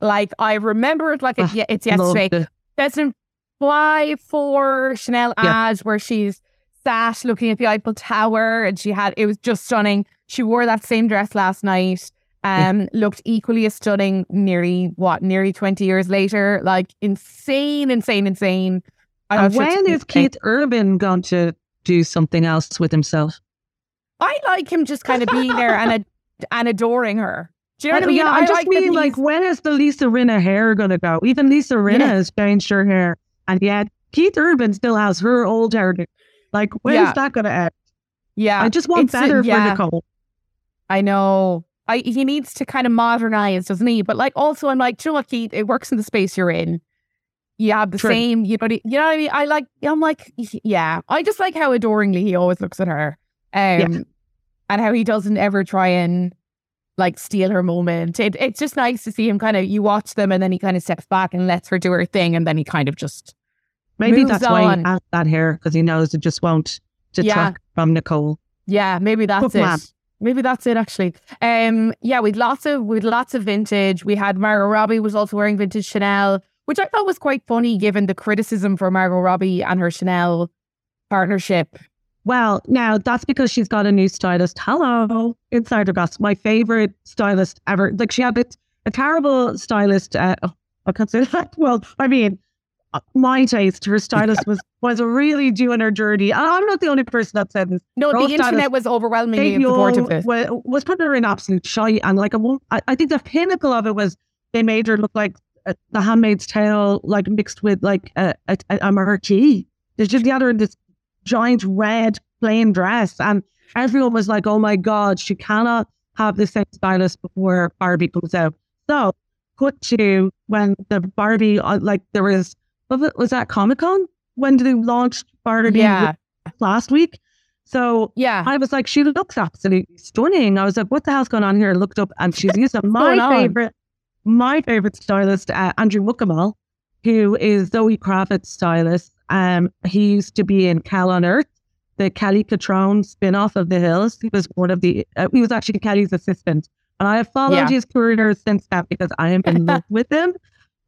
like I remember it like it, it's yesterday. There's an fly for Chanel yeah. ad where she's sat looking at the Eiffel Tower and she had it was just stunning. She wore that same dress last night. Um, looked equally as stunning nearly what, nearly 20 years later. Like insane, insane, insane. And when is Keith Urban going to do something else with himself? I like him just kind of being there and ad- and adoring her. Do you know what I mean? Yeah, I, I just like mean like when is the Lisa Rinna hair gonna go? Even Lisa Rinna yeah. has changed her hair, and yet Keith Urban still has her old hair. Like, when's yeah. that going to end? Yeah. I just want it's better a, yeah. for Nicole. I know. I, he needs to kind of modernize, doesn't he? But like, also, I'm like, you know what, Keith? It works in the space you're in. You have the True. same, you know, you know what I mean? I like, I'm like, yeah. I just like how adoringly he always looks at her. Um, yeah. and how he doesn't ever try and like steal her moment. It, it's just nice to see him kind of, you watch them and then he kind of steps back and lets her do her thing. And then he kind of just Maybe that's on. why he has that hair because he knows it just won't detract yeah. from Nicole. Yeah, maybe that's it. Maybe that's it actually. Um, yeah, we'd lots of with lots of vintage. We had Margot Robbie was also wearing vintage Chanel, which I thought was quite funny given the criticism for Margot Robbie and her Chanel partnership. Well, now that's because she's got a new stylist. Hello, insider gossip. My favorite stylist ever. Like she had a, a terrible stylist. Uh, oh, I can't say *laughs* that. Well, I mean, my taste, her stylist was was really doing her dirty. I'm not the only person that said this. No, her the internet was overwhelmingly supportive of this. Was, was putting her in absolute shy, and like I, I think the pinnacle of it was they made her look like a, the Handmaid's Tale, like mixed with like a a, a marquee. There's just the other in this giant red plain dress, and everyone was like, "Oh my god, she cannot have the same stylist before Barbie comes out." So, put to when the Barbie, uh, like there was was that Comic Con when did they launch Barbie yeah. last week? So yeah, I was like, she looks absolutely stunning. I was like, what the hell's going on here? I looked up and she's using *laughs* my favorite, my favorite stylist, uh, Andrew Mukamal, who is Zoe Kravitz's stylist. Um, he used to be in Kell on Earth, the Kelly Cutrone spin-off of The Hills. He was one of the, uh, he was actually Kelly's assistant. And I have followed yeah. his career since that because I am in *laughs* love with him.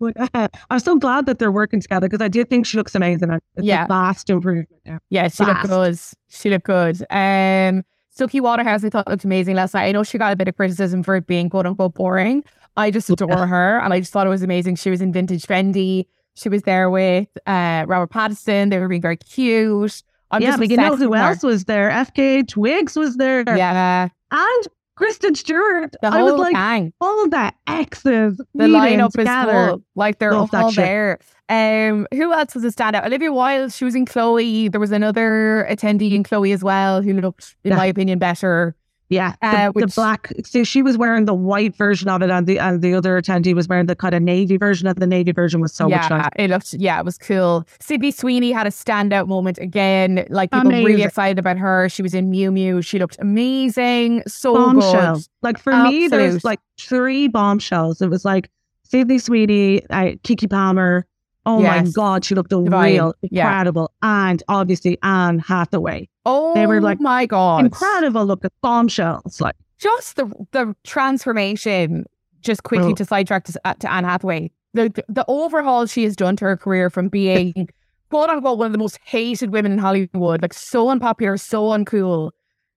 *laughs* I'm so glad that they're working together because I do think she looks amazing. It's yeah. a vast improvement. Yeah, yeah she vast. looked good. She looked good. Um, Suki Waterhouse, I thought looked amazing last night. I know she got a bit of criticism for it being quote unquote boring. I just adore yeah. her and I just thought it was amazing. She was in vintage Fendi. She was there with uh, Robert Pattinson. They were being very cute. I'm yeah, but you know who else was there? FKA Twigs was there. Yeah. and Kristen Stewart. The I whole was like, gang. all the exes. The lineup is together. full. Like they're Love all there. Um, who else was a standout? Olivia Wilde. She was in Chloe. There was another attendee in Chloe as well who looked, in Yeah. my opinion, better. Yeah, the, Uh, the which- black. So she was wearing the white version of it, and the and the other attendee was wearing the kind of navy version of the navy version was so yeah, much nicer. it looked. Yeah, it was cool. Sydney Sweeney had a standout moment again. Like people really excited about her. She was in Miu Miu. She looked amazing. So Bombshell. good. Like for me, there's Absolute. like three bombshells. It was like Sydney Sweeney, uh, Keke Palmer. Oh my god, she looked Divine. unreal, Yeah. incredible, and obviously Anne Hathaway, Oh, They were, like, my god, incredible. Look at bombshells. Like just the the transformation. Just quickly Oh. to sidetrack to, uh, to Anne Hathaway, the, the the overhaul she has done to her career from being *laughs* quote unquote one of the most hated women in Hollywood, like so unpopular, so uncool,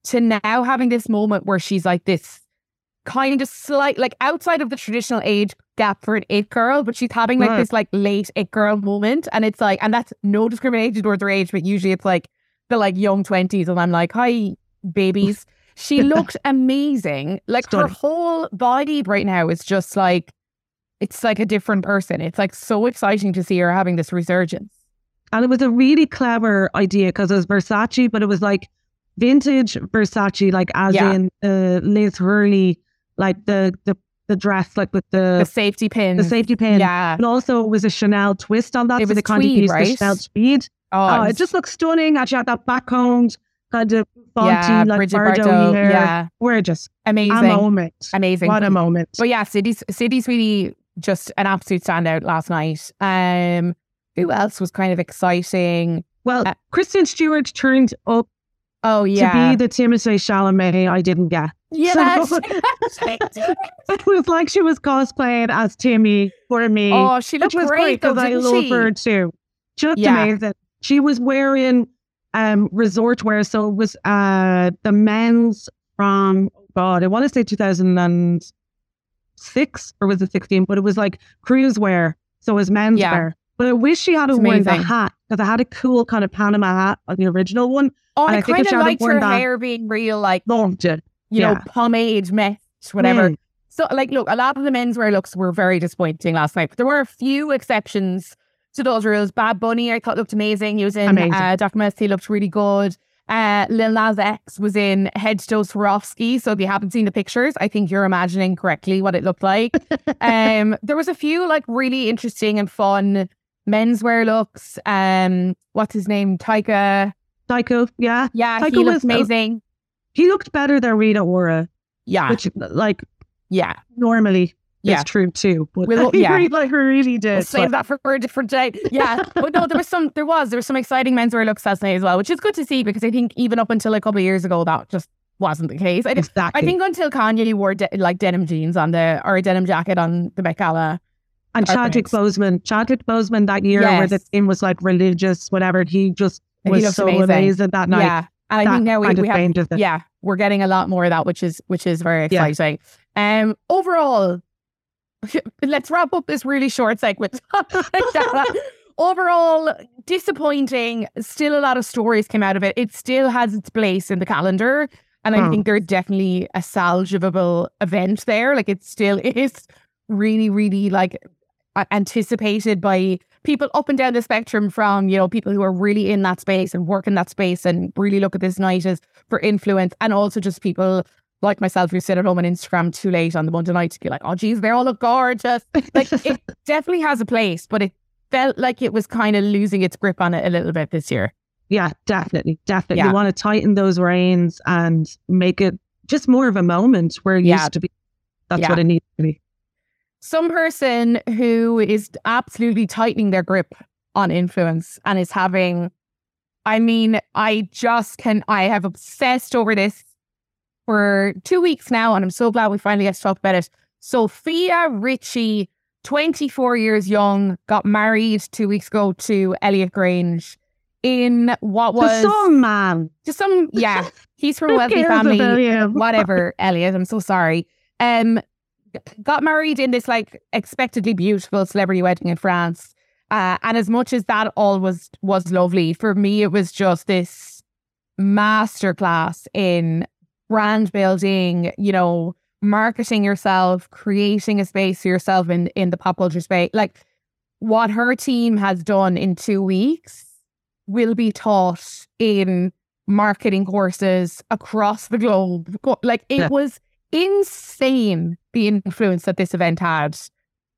to now having this moment where she's like this kind of slight, like outside of the traditional age gap for an it girl, but she's having like Right. this like late it girl moment, and it's like, and that's no discrimination towards her age, but usually it's like the like young twenties, and I'm like, hi babies. *laughs* She looked amazing. Like her whole body right now is just like it's like a different person. It's like so exciting to see her having this resurgence. And it was a really clever idea because it was Versace, but it was like vintage Versace, like as Yeah. in uh, Liz Hurley, like the the the dress, like with The the safety pins. the safety pin. Yeah. But also it was a Chanel twist on that. It so was they kind tweed, of used the? Chanel tweed. Oh, Oh, it just looked stunning. She had that backcombed kind of fonty, yeah, like Brigitte Bardot Bardot. hair. Yeah. Gorgeous. Amazing. A moment. Amazing. What a moment. But yeah, City's City's really just an absolute standout last night. Um who else was kind of exciting? well, uh, Kristen Stewart turned up Oh yeah. to be the Timothée Chalamet I didn't get. yes. So- *laughs* It was like she was cosplaying as Timmy for me. oh, she looked was great because I love she? her too. Just Yeah. amazing. She was wearing um resort wear, so it was uh the men's from oh God, I want to say two thousand and six or was it sixteen? But it was like cruise wear, so it was men's Yeah. wear. But I wish she had It's worn the hat because I had a cool kind of Panama hat on the original one. Oh, And I, I kind of liked her hair being real, like it. you know, pomade mesh, whatever. Mm. So, like, look, a lot of the menswear looks were very disappointing last night, but there were a few exceptions to those rules. Bad Bunny, I thought looked amazing. He was in Amazing. uh, Dr. Mess, he looked really good. Uh, Lil Nas X was in Head to Toe Swarovski. So, if you haven't seen the pictures, I think you're imagining correctly what it looked like. *laughs* um, there was a few like really interesting and fun menswear looks. Um, what's his name? Taika. Psycho, yeah. Yeah, Taika he looked was- uh, amazing. He looked better than Rita Ora, Yeah, which like yeah. normally Yeah. is true too. But We'll- *laughs* yeah. really, like really did. We'll save that for a different day. Yeah, but no, there was some. There was there was some exciting menswear looks last night as well, which is good to see because I think even up until a couple of years ago that just wasn't the case. I, exactly. I think until Kanye wore de- like denim jeans on the or a denim jacket on the Met Gala. and Chadwick. Boseman, Chadwick Boseman that year where the Yes. theme was like religious, whatever. He just was so amazing. amazing, that night. Yeah, and I think now we, we have yeah we're getting a lot more of that, which is which is very Yeah. exciting. Um, overall, *laughs* let's wrap up this really short segment. *laughs* overall, disappointing. Still, a lot of stories came out of it. It still has its place in the calendar, and I Hmm. think there's definitely a salvageable event there. Like it still *laughs* is really, really like anticipated by people up and down the spectrum from you know people who are really in that space and work in that space and really look at this night as for influence and also just people like myself who sit at home on Instagram too late on the Monday night to be like oh geez they all look gorgeous *laughs* like it definitely has a place but it felt like it was kind of losing its grip on it a little bit this year Yeah, definitely, definitely. Yeah. You want to tighten those reins and make it just more of a moment where it Yeah. used to be. That's Yeah. what it needs to be. Some person who is absolutely tightening their grip on influence and is having I mean, I just can I have obsessed over this for two weeks now, and I'm so glad we finally get to talk about it. Sofia Richie, 24 years young, got married two weeks ago to Elliot Grainge in what To was some man. just some yeah, he's from a wealthy family whatever, Elliot. I'm so sorry. Um, got married in this like expectedly beautiful celebrity wedding in France. Uh, and as much as that all was was lovely, for me it was just this masterclass in brand building, you know, marketing yourself, creating a space for yourself in in the pop culture space. Like what her team has done in two weeks will be taught in marketing courses across the globe. Like it Yeah. was insane the influence that this event had.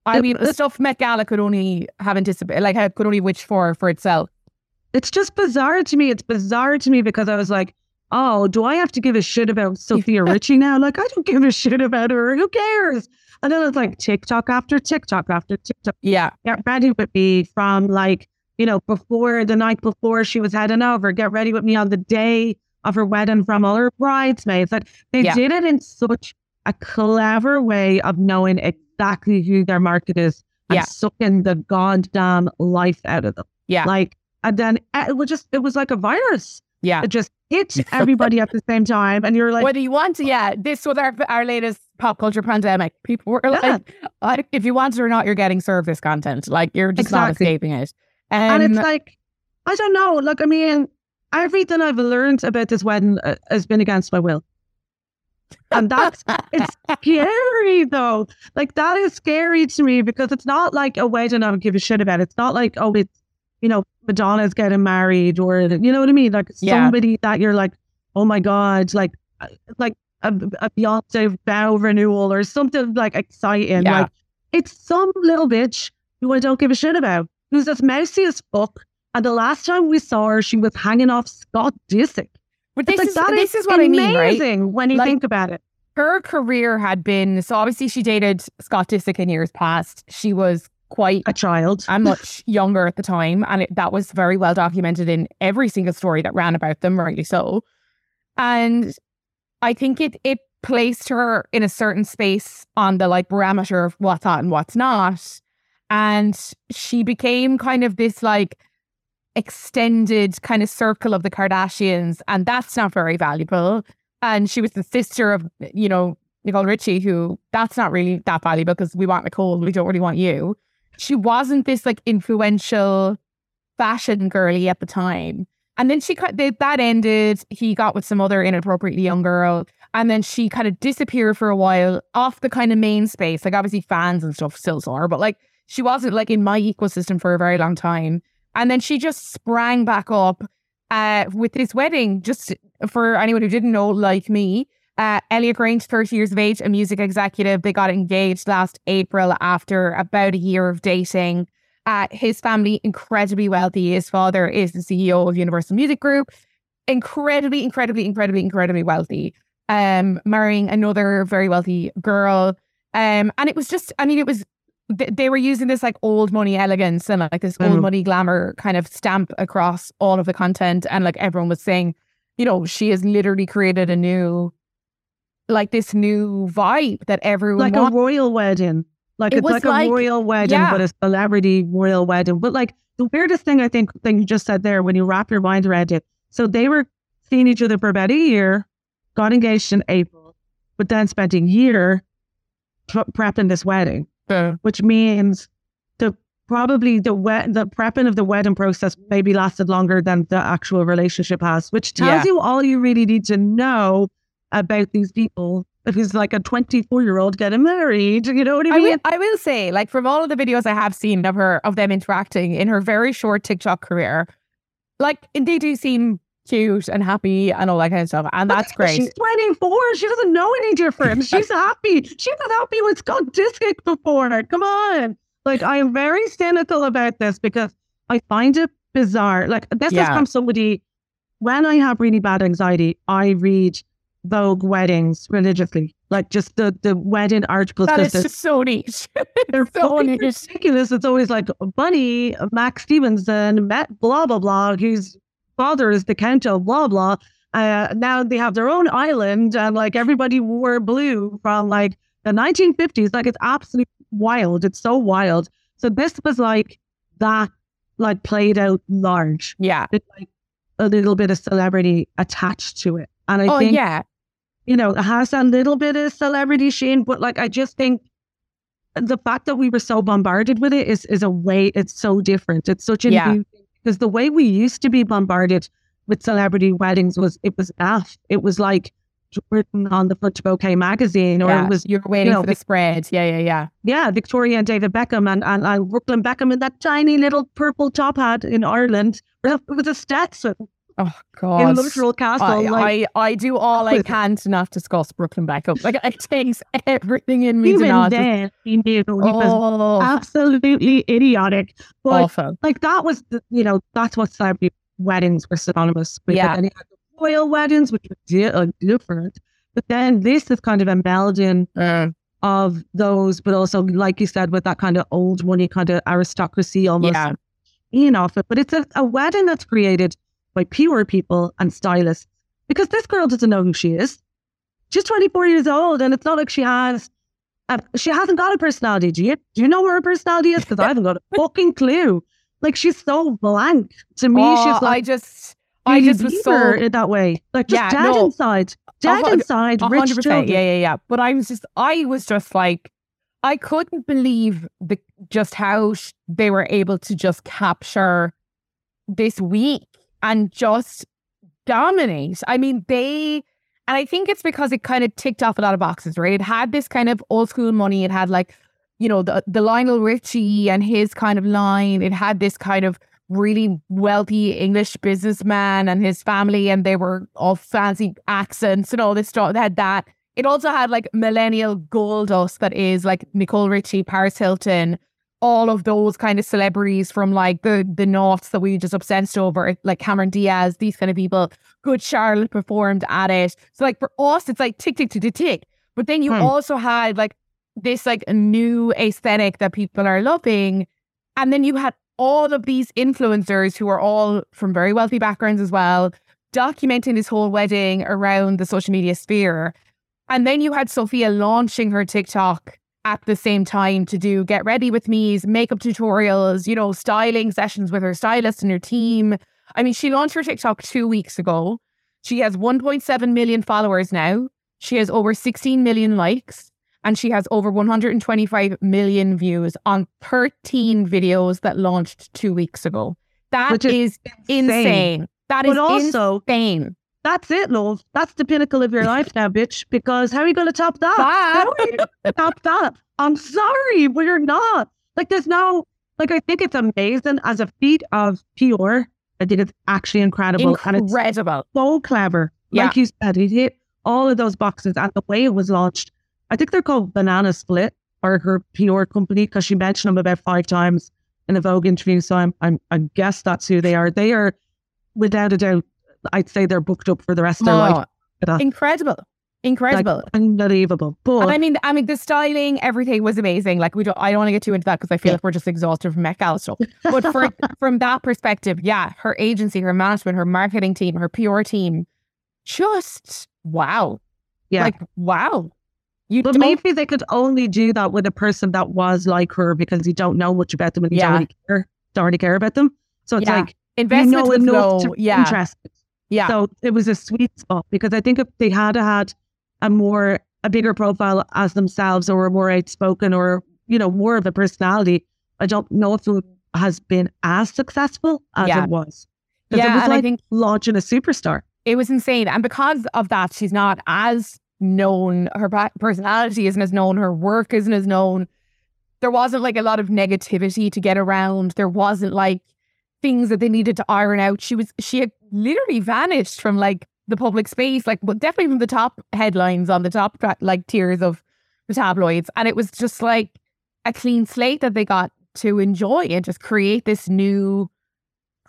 I mean, the stuff Met Gala could only have anticipated, like could only wish for for itself. It's just bizarre to me. It's bizarre to me because I was like, oh, do I have to give a shit about *laughs* Sofia Richie now? Like, I don't give a shit about her. Who cares? And then it's like TikTok after TikTok after TikTok. Yeah, Get ready with me from like, you know, before the night before she was heading over. Get ready with me on the day of her wedding from all her bridesmaids. Like, they Yeah. did it in such a clever way of knowing exactly who their market is and Yeah. sucking the goddamn life out of them. yeah, Like, and then uh, it was just, it was like a virus. yeah. It just hit *laughs* everybody at the same time. And you're like, Whether you want to, yeah, this was our our latest pop culture pandemic. People were like, I- if you want it or not, you're getting served this content. Like you're just not escaping it. and Um, it's like, I don't know. Like, I mean, everything I've learned about this wedding uh, has been against my will. And that's, it's *laughs* scary though. Like, that is scary to me because it's not like a wedding I would give a shit about. It's not like, oh, it's, you know, Madonna's getting married or, you know what I mean? Like, Yeah. somebody that you're like, oh my God, like, uh, like a, a Beyonce vow renewal or something like exciting. Yeah. Like, it's some little bitch who I don't give a shit about, who's as mousy as fuck. And the last time we saw her, she was hanging off Scott Disick. but this like, is this is what I mean, right? amazing when you Like- think about it. Her career had been so obviously she dated Scott Disick in years past. She was quite A child. and much *laughs* younger at the time, and it, that was very well documented in every single story that ran about them, rightly so. And I think it it placed her in a certain space on the like parameter of what's hot and what's not, and she became kind of this like extended kind of circle of the Kardashians, and that's not very valuable. And she was the sister of you know Nicole Richie, who that's not really that valuable because we want Nicole, we don't really want you she wasn't this like influential fashion girly at the time. And then she that ended. He got with some other inappropriately young girl, and then she kind of disappeared for a while off the kind of main space. Like obviously fans and stuff still saw her, but like she wasn't like in my ecosystem for a very long time. And then she just sprang back up uh, with this wedding. Just for anyone who didn't know, like me, uh, Elliot Grainge, 30 years of age, a music executive. They got engaged last April after about a year of dating. Uh, his family, incredibly wealthy. His father is the CEO of Universal Music Group. Incredibly, incredibly, incredibly, incredibly wealthy. Um, marrying another very wealthy girl. Um, and it was just, I mean, it was, they were using this like old money elegance and like this old Mhm. money glamour kind of stamp across all of the content. And like everyone was saying, you know, she has literally created a new, like this new vibe that everyone like wants. a royal wedding. Like It it's was like, like- a royal wedding, yeah. but a celebrity royal wedding. But like the weirdest thing I think that you just said there when you wrap your mind around it. So they were seeing each other for about a year, got engaged in April, but then spent a year pre- prepping this wedding, which means the probably the wed- the prepping of the wedding process maybe lasted longer than the actual relationship has, which tells Yeah. you all you really need to know about these people. If he's like a 24 year old getting married, you know what I I mean? will, I will say, like from all of the videos I have seen of her of them interacting in her very short TikTok career, like they do seem cute and happy and all that kind of stuff, and that's great. She's 24. She doesn't know any different. *laughs* She's happy. She was happy with Scott Disick before her. Come on. Like, I am very cynical about this because I find it bizarre. Like, this Yeah. is from somebody, when I have really bad anxiety, I read Vogue weddings religiously. Like, just the, the wedding articles. that is *laughs* they're- so neat. they're so neat. ridiculous. It's always like Bunny, Max Stevenson, met blah blah blah, whose father is the Count of blah blah. Uh, now they have their own island, and like everybody wore blue from like the 1950s. Like it's absolutely wild. It's so wild. So this was like that, like played out large, Yeah. with like a little bit of celebrity attached to it. And I oh think yeah. you know, it has a little bit of celebrity sheen, but like I just think the fact that we were so bombarded with it is is a way it's so different. It's such a Yeah. new thing because the way we used to be bombarded with celebrity weddings was it was naff. It was like Jordan on the front of OK magazine, or yeah. it was you're waiting know, for the spread. Yeah, yeah, yeah. yeah, Victoria and David Beckham and, and, and Brooklyn Beckham in that tiny little purple top hat in Ireland. It was a Stetson Oh God! in Luttrell Castle. I, like, I, I do all I can to not discuss Brooklyn Beckham. Like it takes everything in me to not. then, he knew he was oh, absolutely idiotic. But awful. like that was, the, you know, that's what celebrity weddings were synonymous with. Yeah. And you had the royal weddings, which were di- uh, different. But then this is kind of a melding Mm, of those, but also, like you said, with that kind of old money kind of aristocracy almost yeah, in off it. But it's a, a wedding that's created by pure people and stylists because this girl doesn't know who she is. She's 24 years old, and it's not like she has. A, she hasn't got a personality. Do you? Do you know where her personality is? Because I haven't got a *laughs* fucking clue. Like she's so blank to me. Oh, she's like I just, I just was so in that way. Like just Yeah, dead no. inside, dead inside, A rich children. Yeah, yeah, yeah. But I was just, I was just like, I couldn't believe the just how sh- they were able to just capture this week and just dominate. I mean, they, and I think it's because it kind of ticked off a lot of boxes, right? It had this kind of old school money. It had like, you know, the the Lionel Richie and his kind of line. It had this kind of really wealthy English businessman and his family, and they were all fancy accents and all this stuff. They had that. It also had like millennial gold dust that is like Nicole Richie, Paris Hilton, all of those kind of celebrities from like the the Norths that we just obsessed over, like Cameron Diaz, these kind of people. Good Charlotte performed at it. So like for us, it's like tick tick tick tick tick. But then you Hmm. also had like this like new aesthetic that people are loving. And then you had all of these influencers who are all from very wealthy backgrounds as well, documenting this whole wedding around the social media sphere. And then you had Sofia launching her TikTok at the same time to do get ready with me's, makeup tutorials, you know, styling sessions with her stylist and her team. I mean, she launched her TikTok two weeks ago. She has 1.7 million followers now. She has over 16 million likes and she has over 125 million views on 13 videos that launched two weeks ago. That is, is, is insane. That is But also, insane. That's it, love. That's the pinnacle of your *laughs* life now, bitch. Because how are you going to top that? That- How are you top that? I'm sorry, but you're not. Like, there's no, like, I think it's amazing as a feat of PR. I think it's actually incredible. And it's Incredible. so clever. Yeah. Like you said, it hit all of those boxes. And the way it was launched, I think they're called Banana Split or her PR company because she mentioned them about five times in a Vogue interview. So I'm, I'm, I guess that's who they are. They are, without a doubt, I'd say they're booked up for the rest of their Oh, life. Like, incredible. Incredible. unbelievable. But And I mean, I mean, the styling, everything was amazing. Like we don't, I don't want to get too into that because I feel Yeah. like we're just exhausted from Met Gala stuff. *laughs* But for, from that perspective, yeah, her agency, her management, her marketing team, her PR team, just wow. yeah. Like wow. You but maybe they could only do that with a person that was like her because you don't know much about them and you Yeah. don't really care, don't really care about them. So it's Yeah. like you investment know was enough low. to Yeah, interested. Yeah, So it was a sweet spot because I think if they had had a more a bigger profile as themselves or more outspoken or you know more of a personality, I don't know if it has been as successful as Yeah. it was. Yeah. it was and like I think launching a superstar. it was insane. And because of that, she's not as known. Her personality isn't as known. Her work isn't as known. There wasn't like a lot of negativity to get around. There wasn't like things that they needed to iron out. She was she had literally vanished from like the public space, like but definitely from the top headlines on the top like tiers of the tabloids. And it was just like a clean slate that they got to enjoy and just create this new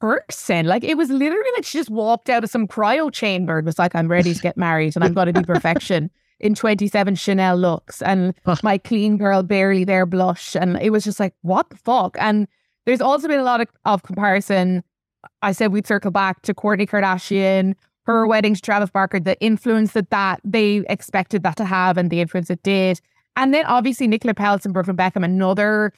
person. Like it was literally like she just walked out of some cryo chamber and was like, I'm ready to get married and I'm going to be perfection *laughs* in 27 Chanel looks and my clean girl barely there blush. And it was just like, what the fuck? And there's also been a lot of, of comparison. I said we'd circle back to Kourtney Kardashian, her wedding to Travis Barker, the influence that, that they expected that to have and the influence it did. And then obviously Nicola Peltz and Brooklyn Beckham, another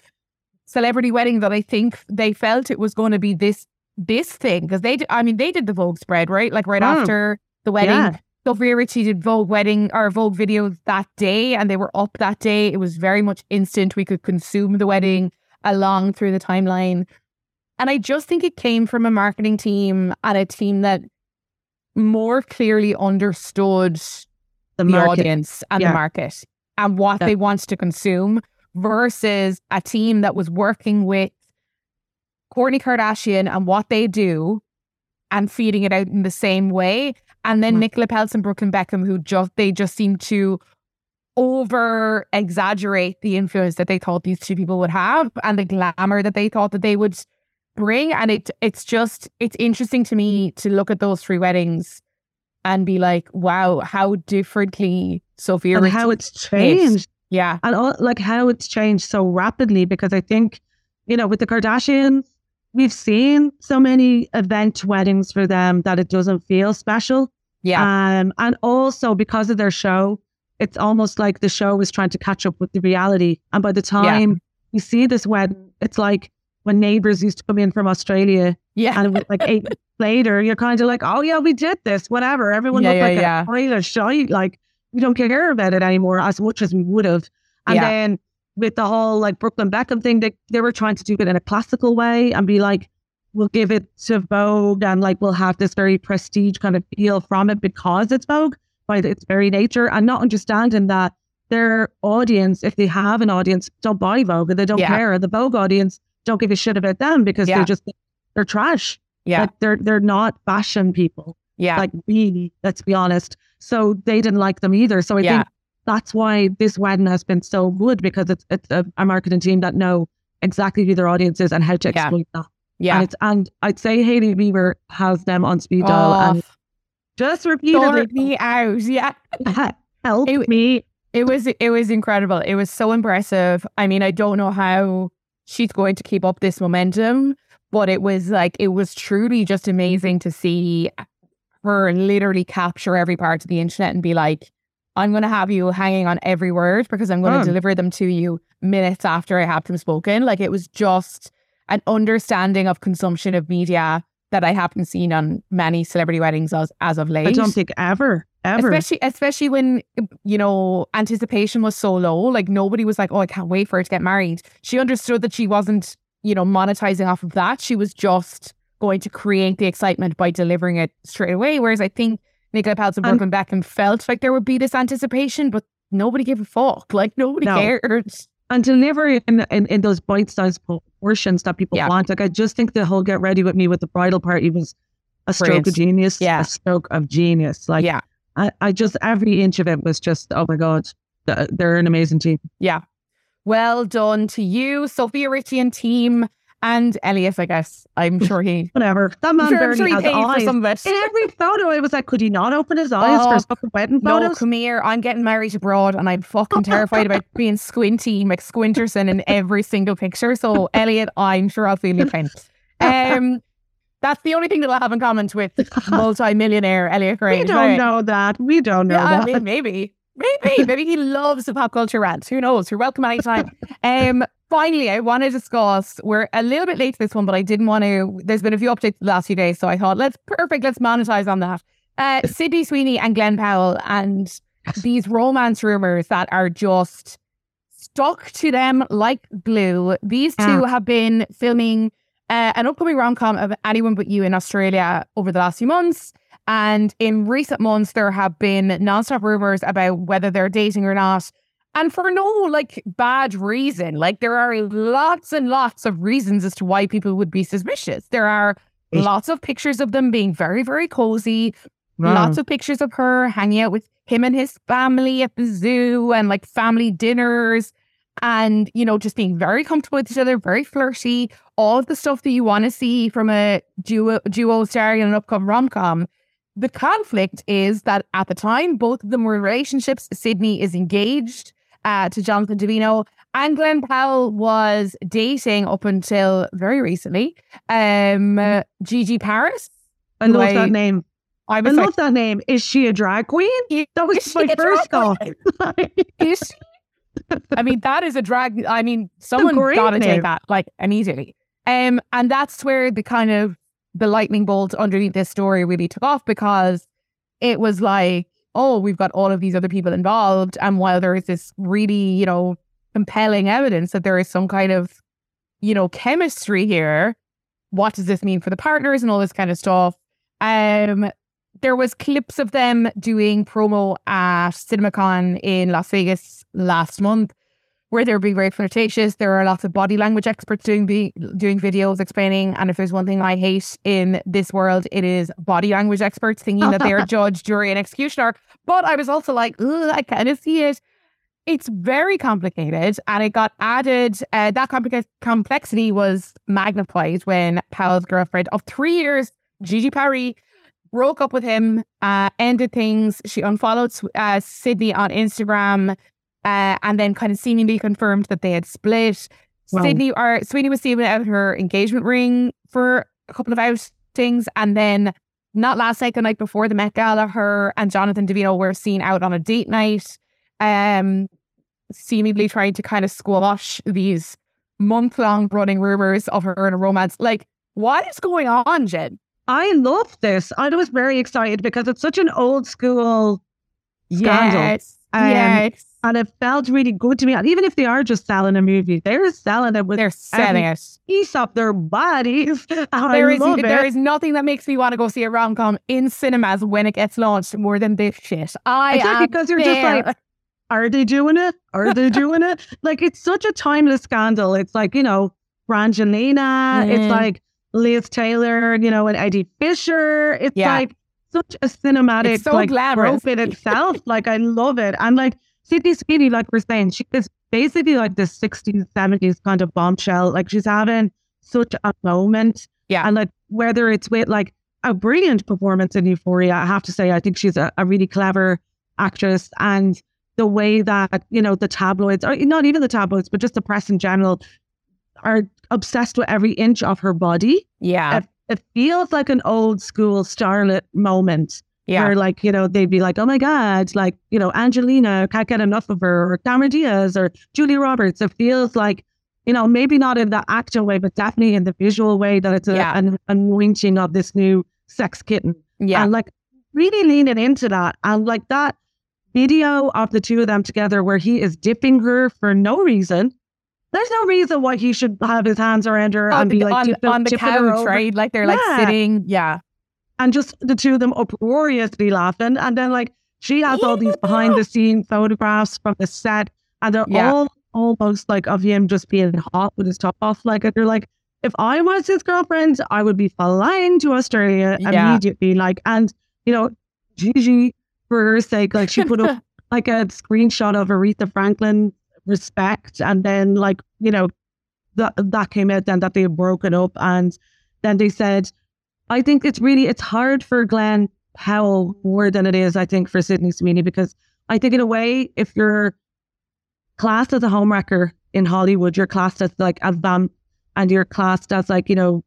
celebrity wedding that I think they felt it was going to be this this thing because they did, I mean they did the Vogue spread right like right Mm. after the wedding. Yeah. Sofia Richie did Vogue wedding or Vogue videos that day and they were up that day. It was very much instant. We could consume the wedding along through the timeline. And I just think it came from a marketing team and a team that more clearly understood The the, audience and Yeah. the market and what Yeah. they want to consume versus a team that was working with Kourtney Kardashian and what they do and feeding it out in the same way. And then Mhm. Nicola Peltz and Brooklyn Beckham, who just they just seem to over exaggerate the influence that they thought these two people would have and the glamour that they thought that they would bring. And it it's just it's interesting to me to look at those three weddings and be like, wow, how differently Sofia and how it's changed. yeah, and all, like how it's changed so rapidly because I think, you know, with the Kardashians, we've seen so many event weddings for them that it doesn't feel special. yeah, Um, and also because of their show, it's almost like the show is trying to catch up with the reality. And by the time you see this wedding, it's like when neighbors used to come in from Australia yeah, and it was like eight *laughs* later, you're kind of like, oh yeah, we did this, whatever. Everyone Yeah, looked yeah, like yeah. a of shite. Like we don't care about it anymore as much as we would have. And Yeah. then with the whole like Brooklyn Beckham thing, they they were trying to do it in a classical way and be like, we'll give it to Vogue and like we'll have this very prestige kind of feel from it because it's Vogue by its very nature, and not understanding that their audience, if they have an audience, don't buy Vogue and they don't Yeah. care. The Vogue audience don't give a shit about them because Yeah. they're just they're trash. yeah, Like they're they're not fashion people. yeah, Like really, let's be honest. So they didn't like them either. So I Yeah. think that's why this wedding has been so good because it's it's a, a marketing team that know exactly who their audience is and how to Yeah. exploit that. yeah. And it's and I'd say Hailey Bieber has them on speed dial Oh, and just repeatedly sort me out. Yeah. *laughs* help It- me. It was it was incredible. It was so impressive. I mean, I don't know how she's going to keep up this momentum, but it was like it was truly just amazing to see her literally capture every part of the internet and be like, I'm going to have you hanging on every word because I'm going to Mm. deliver them to you minutes after I have them spoken. Like it was just an understanding of consumption of media that I haven't seen on many celebrity weddings as, as of late I don't think ever, ever. especially especially when you know anticipation was so low like nobody was like oh i can't wait for her to get married she understood that she wasn't you know monetizing off of that she was just going to create the excitement by delivering it straight away whereas i think Nicola Peltz and Brooklyn Beckham felt like there would be this anticipation but nobody gave a fuck *laughs* like nobody No. cared and deliver in, in, in those bite-sized portions that people Yeah. want. Like I just think the whole get ready with me with the bridal party was a stroke Brilliant. of genius. Yeah. A stroke of genius. Like yeah I, I just every inch of it was just oh my god, they're an amazing team. yeah well done to you Sofia Richie and team and Elias I guess I'm *laughs* sure he Whatever. That man sure, sure has for eyes. some of it In every photo, I was like, could he not open his eyes for Oh, his fucking wedding No, come here. I'm getting married abroad and I'm fucking terrified about *laughs* being squinty McSquinterson in every single picture. So, Elliot, I'm sure I'll feel your *laughs* pain. Um, that's the only thing that I have in common with *laughs* multi-millionaire Elliot Gray. we don't know that. We don't know Yeah, I that. mean, maybe. Maybe. *laughs* Maybe he loves the pop culture rant. Who knows? You're welcome anytime. Um, finally, I want to discuss, we're a little bit late to this one, but I didn't want to, there's been a few updates the last few days. So I thought, let's, perfect, let's monetize on that. Uh, Sydney Sweeney and Glenn Powell and these romance rumors that are just stuck to them like glue. These two have been filming uh, an upcoming rom com of Anyone But You in Australia over the last few months. And in recent months, there have been nonstop rumors about whether they're dating or not. And for no like bad reason. Like there are lots and lots of reasons as to why people would be suspicious. There are lots of pictures of them being very, very cozy. Wow. Lots of pictures of her hanging out with him and his family at the zoo and like family dinners and, you know, just being very comfortable with each other, very flirty, all of the stuff that you want to see from a duo, duo starring in an upcoming rom com. The conflict is that at the time, both of them were in relationships. Sydney is engaged uh, to Jonathan Davino and Glenn Powell was dating up until very recently. Um, uh, Gigi Paris. I love Like, that name. I I love that name. Is she a drag queen? That was my first thought. *laughs* Is she?" I mean, that is a drag. I mean, someone got to take that like immediately. Um, and that's where the kind of the lightning bolt underneath this story really took off because it was like, oh, we've got all of these other people involved, and while there is this really, you know, compelling evidence that there is some kind of, you know, chemistry here, what does this mean for the partners and all this kind of stuff? Um, there was clips of them doing promo at CinemaCon in Las Vegas last month where they were being very flirtatious. There are lots of body language experts doing be, doing videos explaining. And if there's one thing I hate in this world, it is body language experts thinking that they're *laughs* judge, jury, and executioner. But I was also like, I kind of see it. It's very complicated, and it got added. Uh, that complica- complexity was magnified when Powell's girlfriend of three years, Gigi Paris, broke up with him, uh, ended things. She unfollowed uh, Sydney on Instagram uh, and then kind of seemingly confirmed that they had split. Wow. Sydney or Sweeney was seen out her engagement ring for a couple of outings, and then not last night, the night before the Met Gala, her and Jonathan Davino were seen out on a date night, um, seemingly trying to kind of squash these month long running rumors of her in a romance. Like, what is going on, Jen? I love this. I was very excited because it's such an old school scandal. Yes. Um, yes. And it felt really good to me. And even if they are just selling a movie, they're selling it with they're selling it. piece of their bodies. *laughs* There I is love it. there is nothing that makes me want to go see a rom com in cinemas when it gets launched more than this shit. I exactly because you're just like, are they doing it? Are they *laughs* doing it? Like it's such a timeless scandal. It's like you know Brangelina. It's Mm. like Liz Taylor. You know, and Eddie Fisher. It's Yeah. like such a cinematic It's so like glamorous. in *laughs* itself. like I love it. And like Sydney Sweeney, like we're saying, she is basically like the 60s, 70s kind of bombshell. Like she's having such a moment. Yeah. And like whether it's with like a brilliant performance in Euphoria, I have to say, I think she's a, a really clever actress. And the way that, you know, the tabloids, or not even the tabloids, but just the press in general, are obsessed with every inch of her body. Yeah. It, it feels like an old school starlet moment Yeah. where like, you know, they'd be like, oh my God, like, you know, Angelina can't get enough of her, or Cameron Diaz or Julie Roberts. It feels like, you know, maybe not in the acting way, but definitely in the visual way that it's a, Yeah. an anointing of this new sex kitten. Yeah. And like really leaning into that. And like that video of the two of them together where he is dipping her for no reason. There's no reason why he should have his hands around her on and be like on, on the her couch, right? Like they're like Yeah. sitting. Yeah. and just the two of them uproariously laughing. And then like she has all these behind the scene photographs from the set, and they're Yeah. all almost like of him just being hot with his top off. Like they're like, if I was his girlfriend, I would be flying to Australia immediately. Like, and you know, Gigi, for her sake, like she put up *laughs* like a screenshot of Aretha Franklin respect, and then like you know, that that came out then that they had broken up, and then they said I think it's really it's hard for Glenn Powell more than it is, I think, for Sydney Sweeney because I think in a way, if you're classed as a homewrecker in Hollywood, you're classed as like a vamp and you're classed as like, you know,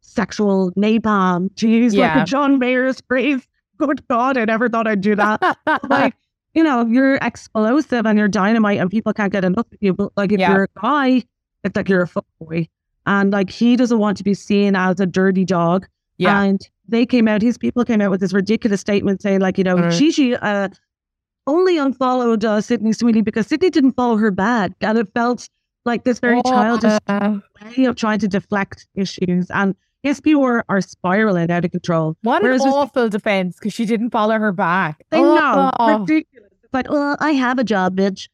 sexual napalm. To use like Yeah. a John Mayer's phrase. Good God, I never thought I'd do that. *laughs* like, you know, you're explosive and you're dynamite and people can't get enough of you. But like if Yeah. you're a guy, it's like you're a fuckboy. And like he doesn't want to be seen as a dirty dog. yeah. And they came out, his people came out with this ridiculous statement saying, like, you know, Mm. Gigi uh, only unfollowed uh, Sydney Sweeney because Sydney didn't follow her back. And it felt like this very childish Uh, way of trying to deflect issues. And yes, people are, are spiraling out of control. what an Whereas there's- awful defense because she didn't follow her back. I know, Oh. ridiculous. Like, oh, I have a job, bitch.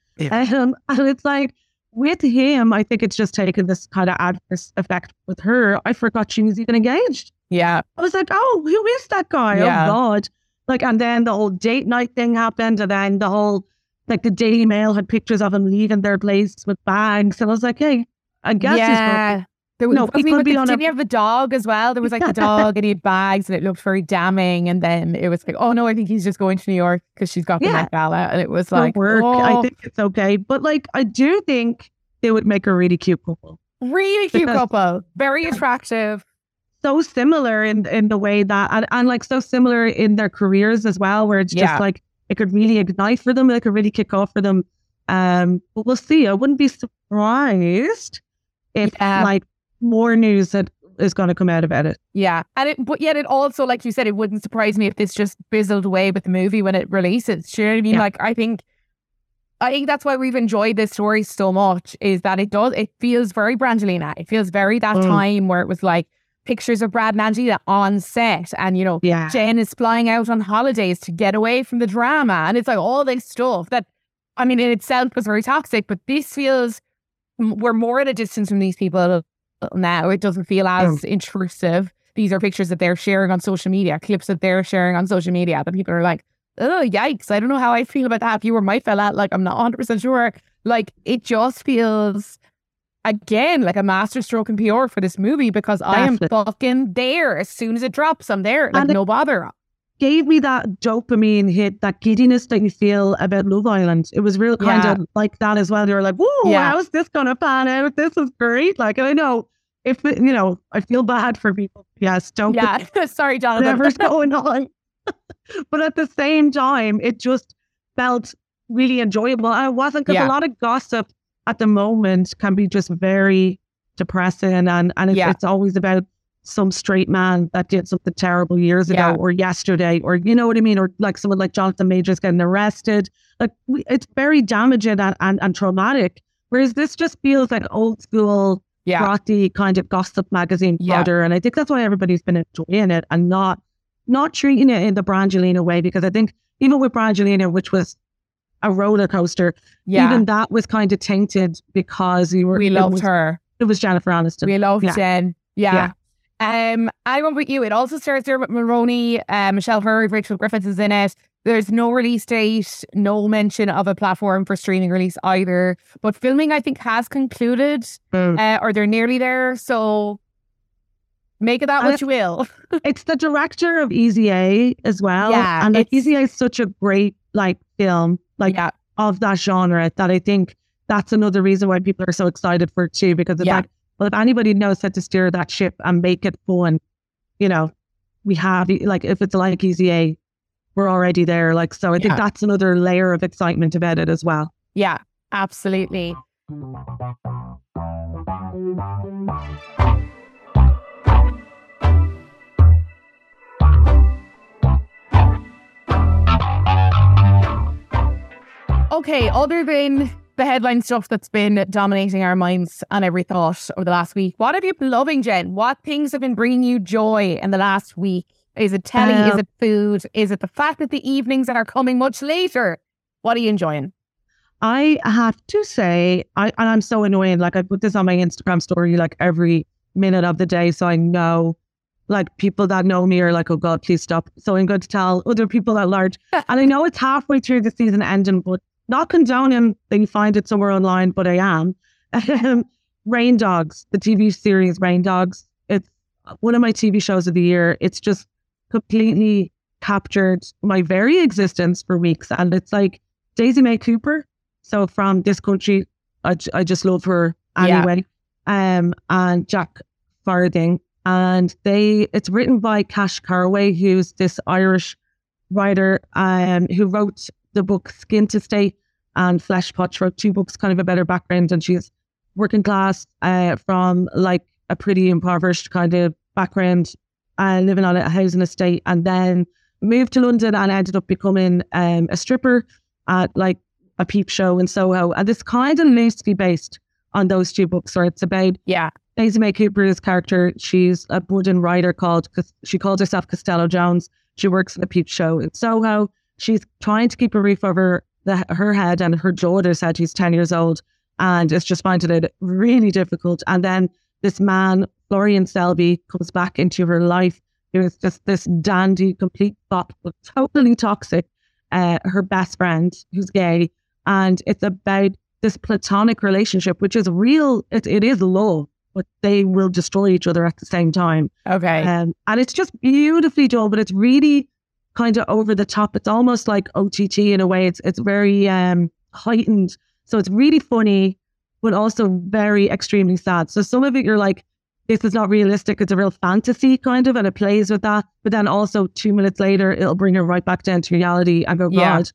Um, and *laughs* it's like, with him, I think it's just taken this kind of adverse effect with her. I forgot she was even engaged. Yeah. I was like, oh, who is that guy? Yeah. Oh God. Like, and then the whole date night thing happened, and then the whole like the Daily Mail had pictures of him leaving their place with bags. And I was like, hey, I guess he's yeah. There was, No, I mean, he he could with be a- didn't he have the dog as well? There was like the *laughs* dog and he had bags and it looked very damning. And then it was like, oh no, I think he's just going to New York because she's got the Yeah. Met Gala. And it was like, work. oh, I think it's okay. But like, I do think they would make a really cute couple. really cute because- couple, very attractive. So similar in in the way that, and, and like so similar in their careers as well, where it's Yeah. just like it could really ignite for them. It could really kick off for them. Um, but we'll see. I wouldn't be surprised if Yeah. like more news that is going to come out about it. Yeah. And it, but yet it also, like you said, it wouldn't surprise me if this just fizzled away with the movie when it releases. Do you know what I mean? Yeah. Like, I think, I think that's why we've enjoyed this story so much is that it does, it feels very Brangelina. It feels very that Mm. time where it was like pictures of Brad and Angela on set, and you know, Yeah. Jen is flying out on holidays to get away from the drama, and it's like all this stuff that, I mean, in itself was very toxic. But this feels we're more at a distance from these people now. It doesn't feel as intrusive. These are pictures that they're sharing on social media, clips that they're sharing on social media that people are like, oh, yikes. I don't know how I feel about that. If you were my fella, like, I'm not 100% sure. Like, it just feels, again, like a masterstroke in PR for this movie because I am fucking there. As soon as it drops, I'm there. Like, And no bother. Gave me that dopamine hit, that giddiness that you feel about Love Island. It was real kind Yeah. of like that as well. You were like, "Whoa, Yeah. how's this gonna pan out? This is great!" Like I know if you know, I feel bad for people. Yes, don't Yeah. *laughs* Sorry, Jonathan. whatever's *laughs* going on. *laughs* but at the same time, it just felt really enjoyable. I wasn't because Yeah. a lot of gossip at the moment can be just very depressing, and and it's, Yeah. it's always about some straight man that did something terrible years ago Yeah. or yesterday, or you know what I mean, or like someone like Jonathan Majors getting arrested. Like we, it's very damaging and, and and traumatic. Whereas this just feels like old school yeah. frothy kind of gossip magazine Yeah. fodder. And I think that's why everybody's been enjoying it and not not treating it in the Brangelina way. Because I think even with Brangelina, which was a roller coaster, Yeah. even that was kind of tainted because you were we loved was, her. It was Jennifer Aniston. We loved Yeah. Jen. Yeah. Um, I went with you. It also stars Dermot Mulroney, uh, Michelle Hurd, Rachel Griffiths is in it. There's no release date, no mention of a platform for streaming release either. But filming, I think, has concluded, Mm. uh, or they're nearly there. So make of that And what you will. *laughs* It's the director of Easy A as well. Yeah, And like Easy A is such a great like film, like yeah, of that genre that I think that's another reason why people are so excited for it too, because it's Yeah. like, well, if anybody knows how to steer that ship and make it fun, and you know, we have like if it's like Easy A, we're already there. Like so I think Yeah. that's another layer of excitement about it as well. yeah, absolutely. Okay, other than the headline stuff that's been dominating our minds and every thought over the last week, what have you been loving, Jen? What things have been bringing you joy in the last week? Is it telly? Is Um, it food? Is it the fact that the evenings that are coming much later? What are you enjoying? I have to say, I and I'm so annoying. Like I put this on my Instagram story like every minute of the day, so I know, like people that know me are like, "Oh God, please stop." So I'm going to tell other people at large. *laughs* and I know it's halfway through the season ending, but not condoning that you find it somewhere online. But I am. *laughs* Rain Dogs, the TV series Rain Dogs. It's one of my TV shows of the year. It's just completely captured my very existence for weeks, and it's like Daisy May Cooper. So from this country, I just love her Yeah. anyway. Um, and Jack Farthing, and they it's written by Cash Carraway, who's this Irish writer, um, who wrote the book Skint Estate and Flesh Pot. She wrote two books, kind of a better background, and she's working class, uh, from like a pretty impoverished kind of background, uh, living on a housing estate, and then moved to London and ended up becoming um, a stripper at like a peep show in Soho. And it's kind of loosely based on those two books, where it's about Yeah, Daisy May Cooper's character. She's a budding writer called, she calls herself Costello Jones. She works at a peep show in Soho. She's trying to keep a roof over the, her head and her daughter's head, who's 10 years old. And it's just finding it really difficult. And then this man, Florian Selby, comes back into her life. Who's just this dandy, complete but totally toxic. Uh, her best friend, who's gay, and it's about this platonic relationship, which is real. It, it is love, but they will destroy each other at the same time. okay. Um, and it's just beautifully done, but it's really kind of over the top. It's almost like OTT in a way. It's it's very um, heightened, so it's really funny, but also very extremely sad. So some of it you're like, this is not realistic. It's a real fantasy kind of, and it plays with that. But then also two minutes later, it'll bring it right back down to reality. and go, Yeah. God,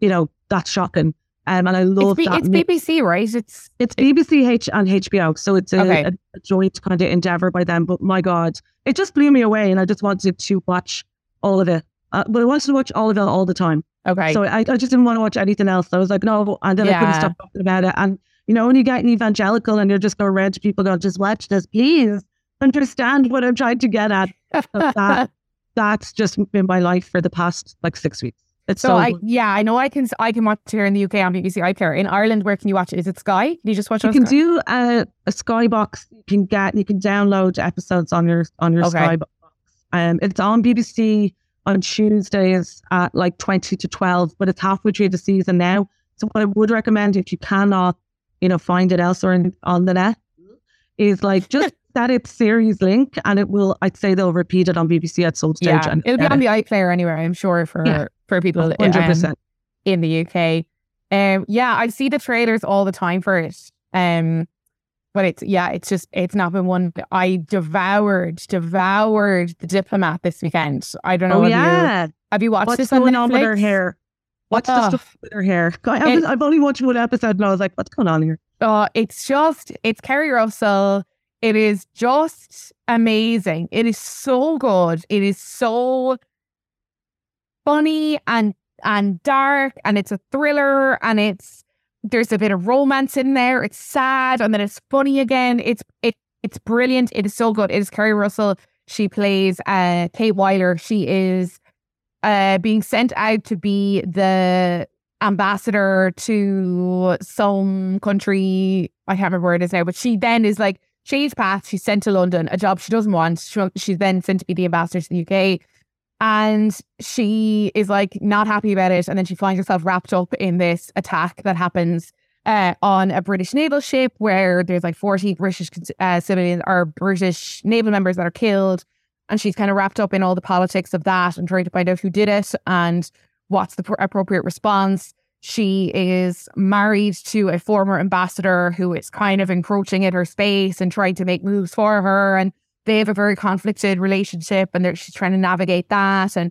you know that's shocking. Um, and I it's, love B- that. it's BBC, right? It's it's BBC H and HBO, so it's a, Okay. a, a joint kind of endeavor by them. But my God, it just blew me away, and I just wanted to watch all of it. Uh, but I wanted to watch all of it all the time. okay. So I, I just didn't want to watch anything else. I was like, no, and then I couldn't stop talking about it. And you know, when you get an evangelical and you're just going around to people going, just watch this, please. understand what I'm trying to get at. *laughs* That that's just been my life for the past like six weeks. It's So so, I yeah, I know I can I can watch it here in the UK on BBC iPlayer. In Ireland, where can you watch it? Is it Sky? Can you just watch it you can Sky? do a, a Skybox. You can get you can download episodes on your on your Okay. Skybox. Um, it's on BBC on Tuesdays at like twenty to twelve, but it's halfway through the season now. So what I would recommend if you cannot, you know, find it elsewhere in, on the net, is like *laughs* just set its series link, and it will. I'd say they'll repeat it on BBC at some stage. yeah, and it'll be on the iPlayer anyway. I'm sure for Yeah. for people um, hundred percent. in the UK. Um, yeah, I see the trailers all the time for it. Um, but it's yeah, it's just it's not been one. I devoured devoured the Diplomat this weekend. I don't know. Oh have you yeah, have you watched what's this on going on with her Netflix? hair? What's the Ugh. stuff with her hair? *laughs* I haven't, I've only watched one episode, and I was like, "What's going on here?" Uh, it's just, it's Keri Russell. It is just amazing. It is so good. It is so funny and and dark, and it's a thriller, and it's there's a bit of romance in there. It's sad, and then it's funny again. It's it it's brilliant. It is so good. It is Keri Russell. She plays uh Kate Wyler. She is uh being sent out to be the ambassador to some country. I can't remember where it is now, but she then is like changed path. She's sent to London, a job she doesn't want. She, she's then sent to be the ambassador to the UK. And she is like not happy about it. And then she finds herself wrapped up in this attack that happens uh, on a British naval ship where there's like 40 British uh, civilians or British naval members that are killed. And she's kind of wrapped up in all the politics of that and trying to find out who did it and what's the pr- appropriate response. She is married to a former ambassador who is kind of encroaching in her space and trying to make moves for her. And they have a very conflicted relationship and she's trying to navigate that. And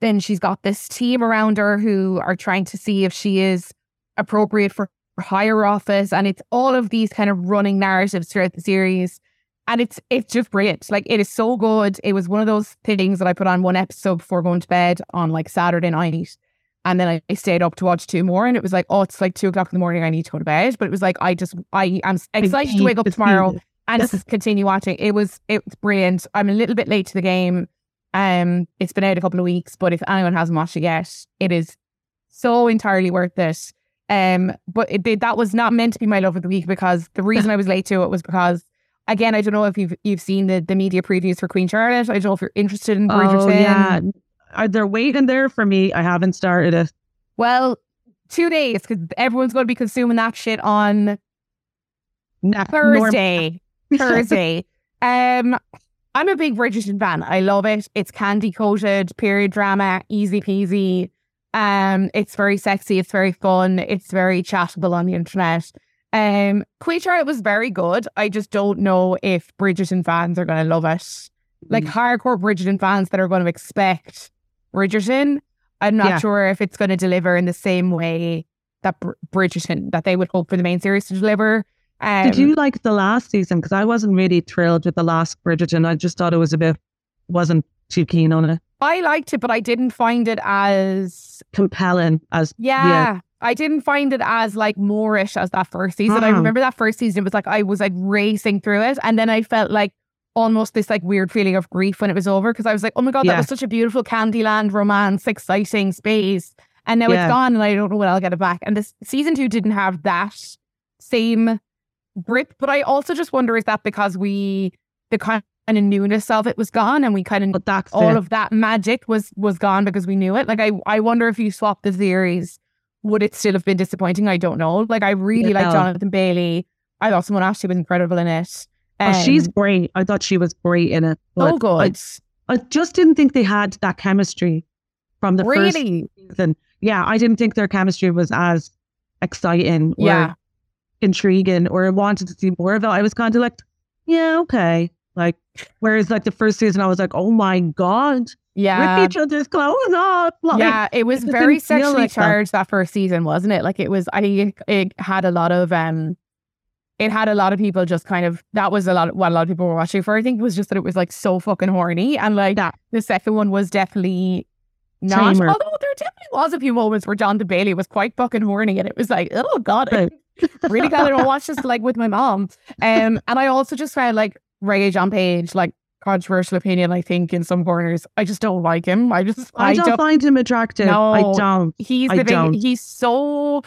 then she's got this team around her who are trying to see if she is appropriate for higher office. And it's all of these kind of running narratives throughout the series. And it's it's just brilliant. Like it is so good. It was one of those things that I put on one episode before going to bed on like Saturday night. And then I, I stayed up to watch two more, and it was like, oh, it's like two o'clock in the morning. I need to go to bed. But it was like, I just, I am excited to wake up tomorrow and Yes. just continue watching. It was, it's brilliant. I'm a little bit late to the game. Um, it's been out a couple of weeks, but if anyone hasn't watched it yet, it is so entirely worth it. Um, but it that was not meant to be my love of the week because the reason I was late to it was because, again, I don't know if you've you've seen the the media previews for Queen Charlotte. I don't know if you're interested in Bridgerton. Oh yeah, are they waiting there for me? I haven't started it. Well, two days because everyone's going to be consuming that shit on Nah, Thursday. Thursday. *laughs* Um, I'm a big Bridgerton fan. I love it. It's candy coated, period drama, easy peasy. Um, it's very sexy. It's very fun. It's very chattable on the internet. Um, Queen Charlotte was very good. I just don't know if Bridgerton fans are going to love it. Like Mm. hardcore Bridgerton fans that are going to expect Bridgerton. I'm not Yeah. sure if it's going to deliver in the same way that Br- Bridgerton that they would hope for the main series to deliver. Um, Did you like the last season? Because I wasn't really thrilled with the last Bridgerton. I just thought it was a bit, wasn't too keen on it. I liked it, but I didn't find it as Compelling as yeah. I didn't find it as like Moorish as that first season. I Mm. remember that first season. It was like I was like racing through it, and then I felt like almost this like weird feeling of grief when it was over because I was like, oh my god, that was such a beautiful Candyland romance, exciting space, and now Yeah. it's gone, and I don't know when I'll get it back. And this season two didn't have that same grip, but I also just wonder is that because we the kind of newness of it was gone, and we kind of all it. of that magic was was gone because we knew it. Like I I wonder if you swap the series, would it still have been disappointing? I don't know. Like I really like Jonathan Bailey. I thought Simone Ashley was incredible in it. Oh, she's Um, great. I thought she was great in it. so but I. I just didn't think they had that chemistry from the first season. Yeah, I didn't think their chemistry was as exciting or Yeah. intriguing or I wanted to see more of it. I was kind of like, yeah, okay. Like, whereas like the first season, I was like, oh my God, Yeah. rip each other's clothes off. Like, yeah, it was it very sexually like charged that first season, wasn't it? Like it was. I think it, it had a lot of um, it had a lot of people just kind of that was a lot of what a lot of people were watching for. I think was just that it was like so fucking horny, and like Yeah. the second one was definitely not. Tamer. Although there definitely was a few moments where John Bailey was quite fucking horny, and it was like, oh god, I Right. really glad I don't watch this *laughs* like with my mom. Um, and I also just found like Regé-Jean Page, like controversial opinion, I think, in some corners. I just don't like him. I just I, don't, find him attractive. I No. don't. he's I the don't. he's so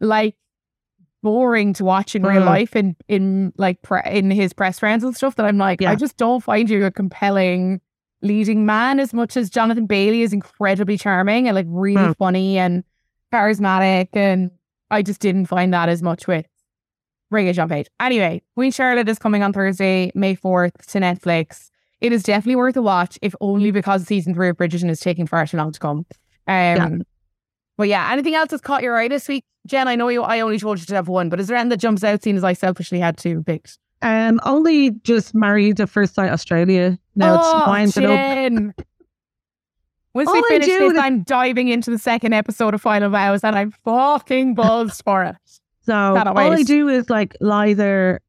like boring to watch in real Mm. life in in like pre- in his press rounds and stuff that I'm like I just don't find you a compelling leading man as much as Jonathan Bailey is incredibly charming and like really Mm. funny and charismatic and I just didn't find that as much with Regé-Jean Page. Anyway, Queen Charlotte is coming on Thursday, May 4th to Netflix. It is definitely worth a watch, if only because season three of Bridgerton is taking far too long to come. Um, But yeah, anything else that's caught your eye this week? Jen, I know you. I only told you to have one, but is there anything that jumps out, seeing as I selfishly had two picked? Um, only just married at first sight Australia. Now oh, it's winds it up. Jen. Once All we finish this, is- I'm diving into the second episode of Final Vows, and I'm fucking buzzed for it. So all I do is like lie there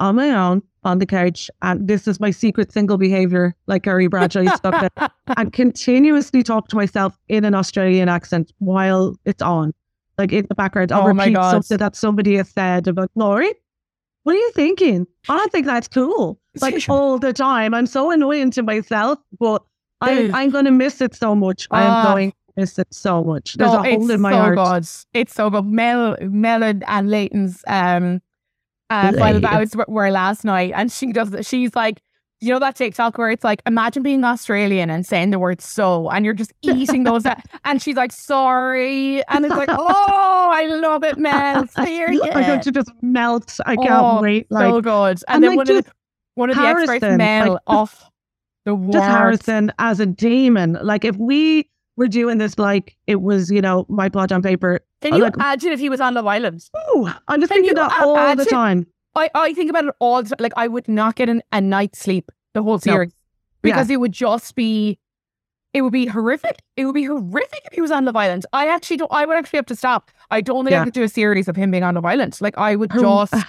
on my own on the couch, and this is my secret single behavior, like Carrie Bradshaw used to talk and *laughs* continuously talk to myself in an Australian accent while it's on, like in the background. I'll Oh my repeat God. something that somebody has said about Laurie. What are you thinking? I don't think that's cool. Like all the time. I'm so annoying to myself, but I, I'm going to miss it so much. I am Ah. going miss it so much. There's no, a hole it's in my so heart. good. It's so good. Mel, Mel and, Layton's um, uh, Final. Vows were, were last night, and she does. She's like, you know that TikTok where it's like, imagine being Australian and saying the word "so," and you're just eating those, *laughs* and she's like, sorry, and it's like, *laughs* oh, I love it, Mel. Here, I'm going to just melt. I can't Oh, wait. Like so good. And, and then like one of just the one of the experts, Mel, like, off the just words. Harrison as a demon. Like if we were doing this like it was, you know, my blood on paper. Can you like- imagine if he was on Love Island? Ooh, I'm just Can thinking that all the time. I, I think about it all the time. Like I would not get an, a night's sleep the whole series because it would just be, it would be horrific. It would be horrific if he was on Love Island. I actually don't. I would actually have to stop. I don't think I Yeah. could do a series of him being on Love Island. Like I would just uh,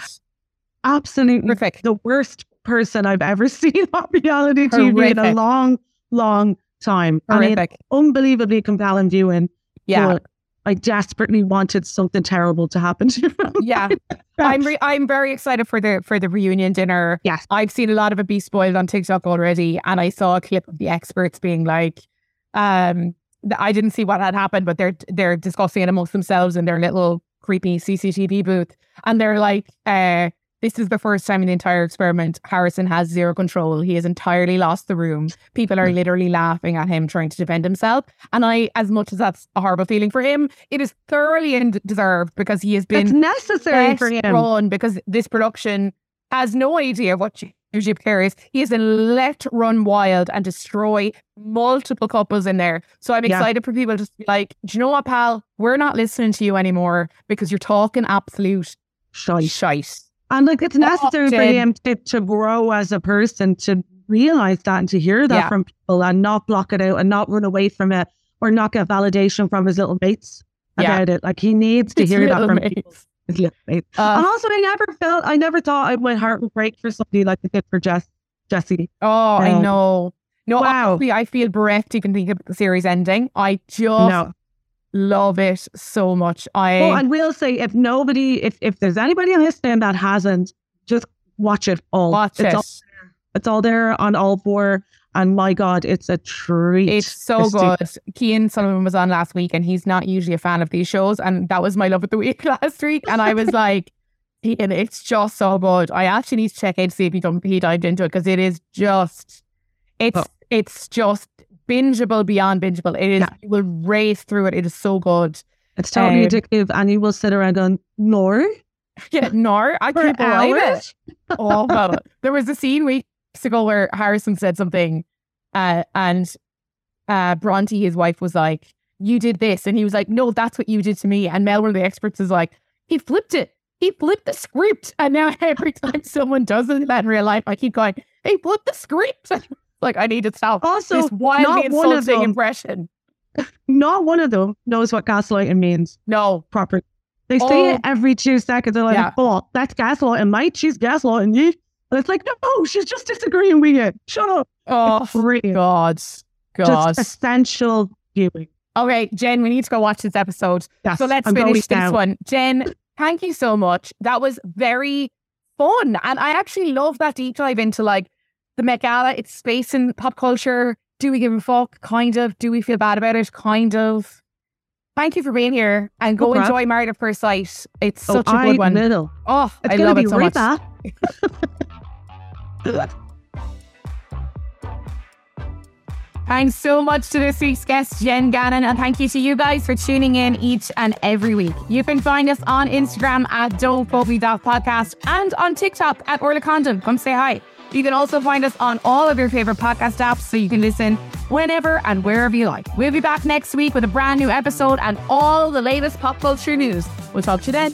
Absolutely horrific. the worst person I've ever *laughs* seen on reality TV in a Horrific. long, long time. I mean, Horrific. unbelievably compelling viewing. Yeah, I desperately wanted something terrible to happen to him. yeah. *laughs* I'm re- I'm very excited for the for the reunion dinner. Yes. I've seen a lot of it be spoiled on TikTok already, and I saw a clip of the experts being like, um, I didn't see what had happened, but they're they're discussing it amongst themselves in their little creepy CCTV booth, and they're like, uh, this is the first time in the entire experiment Harrison has zero control. He has entirely lost the room. People are literally laughing at him trying to defend himself, and I, as much as that's a horrible feeling for him, it is thoroughly and deserved because he has been It's necessary for him. run because this production has no idea what Eugene Pierre is. He has been let run wild and destroy multiple couples in there. So I'm Yeah. excited for people to just be like, do you know what, pal? We're not listening to you anymore because you're talking absolute Shite. shite. And like it's necessary for him to, to grow as a person, to realize that and to hear that Yeah. from people and not block it out and not run away from it or not get validation from his little mates Yeah. about it. Like he needs to His hear that from mates. people. *laughs* His little mates. Uh, and also I never felt I never thought I, my heart would break for somebody like it did for Jess Jesse. Oh, I Um, know. No, wow. I feel bereft even thinking about the series ending. I just no. Love it so much. I Oh, and we'll say if nobody if if there's anybody listening that hasn't, just watch it all. watch it's it. all it's all there on all four. And my God, it's a treat. It's so good. Kean Sullivan was on last week and he's not usually a fan of these shows. And that was my love of the week *laughs* last week. And I was *laughs* like, Kean, it's just so good. I actually need to check in to see if he, he dived into it because it is just, it's, Oh. it's just bingeable beyond bingeable. It is, Yeah. you will race through it. It is so good. It's totally Um, addictive, and you will sit around going, "No, *laughs* Yeah, no, I can't believe hours." *laughs* it. oh, well, there was a scene weeks ago where Harrison said something, uh, and uh, Bronte, his wife, was like, "You did this," and he was like, "No, that's what you did to me." And Mel, one of the experts, is like, "He flipped it. He flipped the script." And now *laughs* every time someone does it in real life, I keep going, "He flipped the script." Like I need to stop Also, this wildly not one of insulting them- impression. *laughs* not one of them knows what gaslighting means No, properly. They say Oh. it every two seconds. They're like, Yeah. "Oh, that's gaslighting, mate. She's gaslighting you." And it's like, no, she's just disagreeing with you. Shut up. oh. God, God. Just essential viewing. Okay, Jen, we need to go watch this episode. Yes, So let's I'm finish this one. Jen, thank you so much. That was very fun. And I actually love that deep dive into like the Met Gala. It's space in pop culture. Do we give a fuck? Kind of. Do we feel bad about it? Kind of. Thank you for being here and go problem. enjoy Married at First Sight. It's Oh, such a I good one. middle. Oh, It's I love be it so much. Thanks *laughs* so much to this week's guest, Jen Gannon, and thank you to you guys for tuning in each and every week. You can find us on Instagram at Don't Quote Me That Podcast and on TikTok at Orlaith Condon. Come say hi. You can also find us on all of your favorite podcast apps so you can listen whenever and wherever you like. We'll be back next week with a brand new episode and all the latest pop culture news. We'll talk to you then.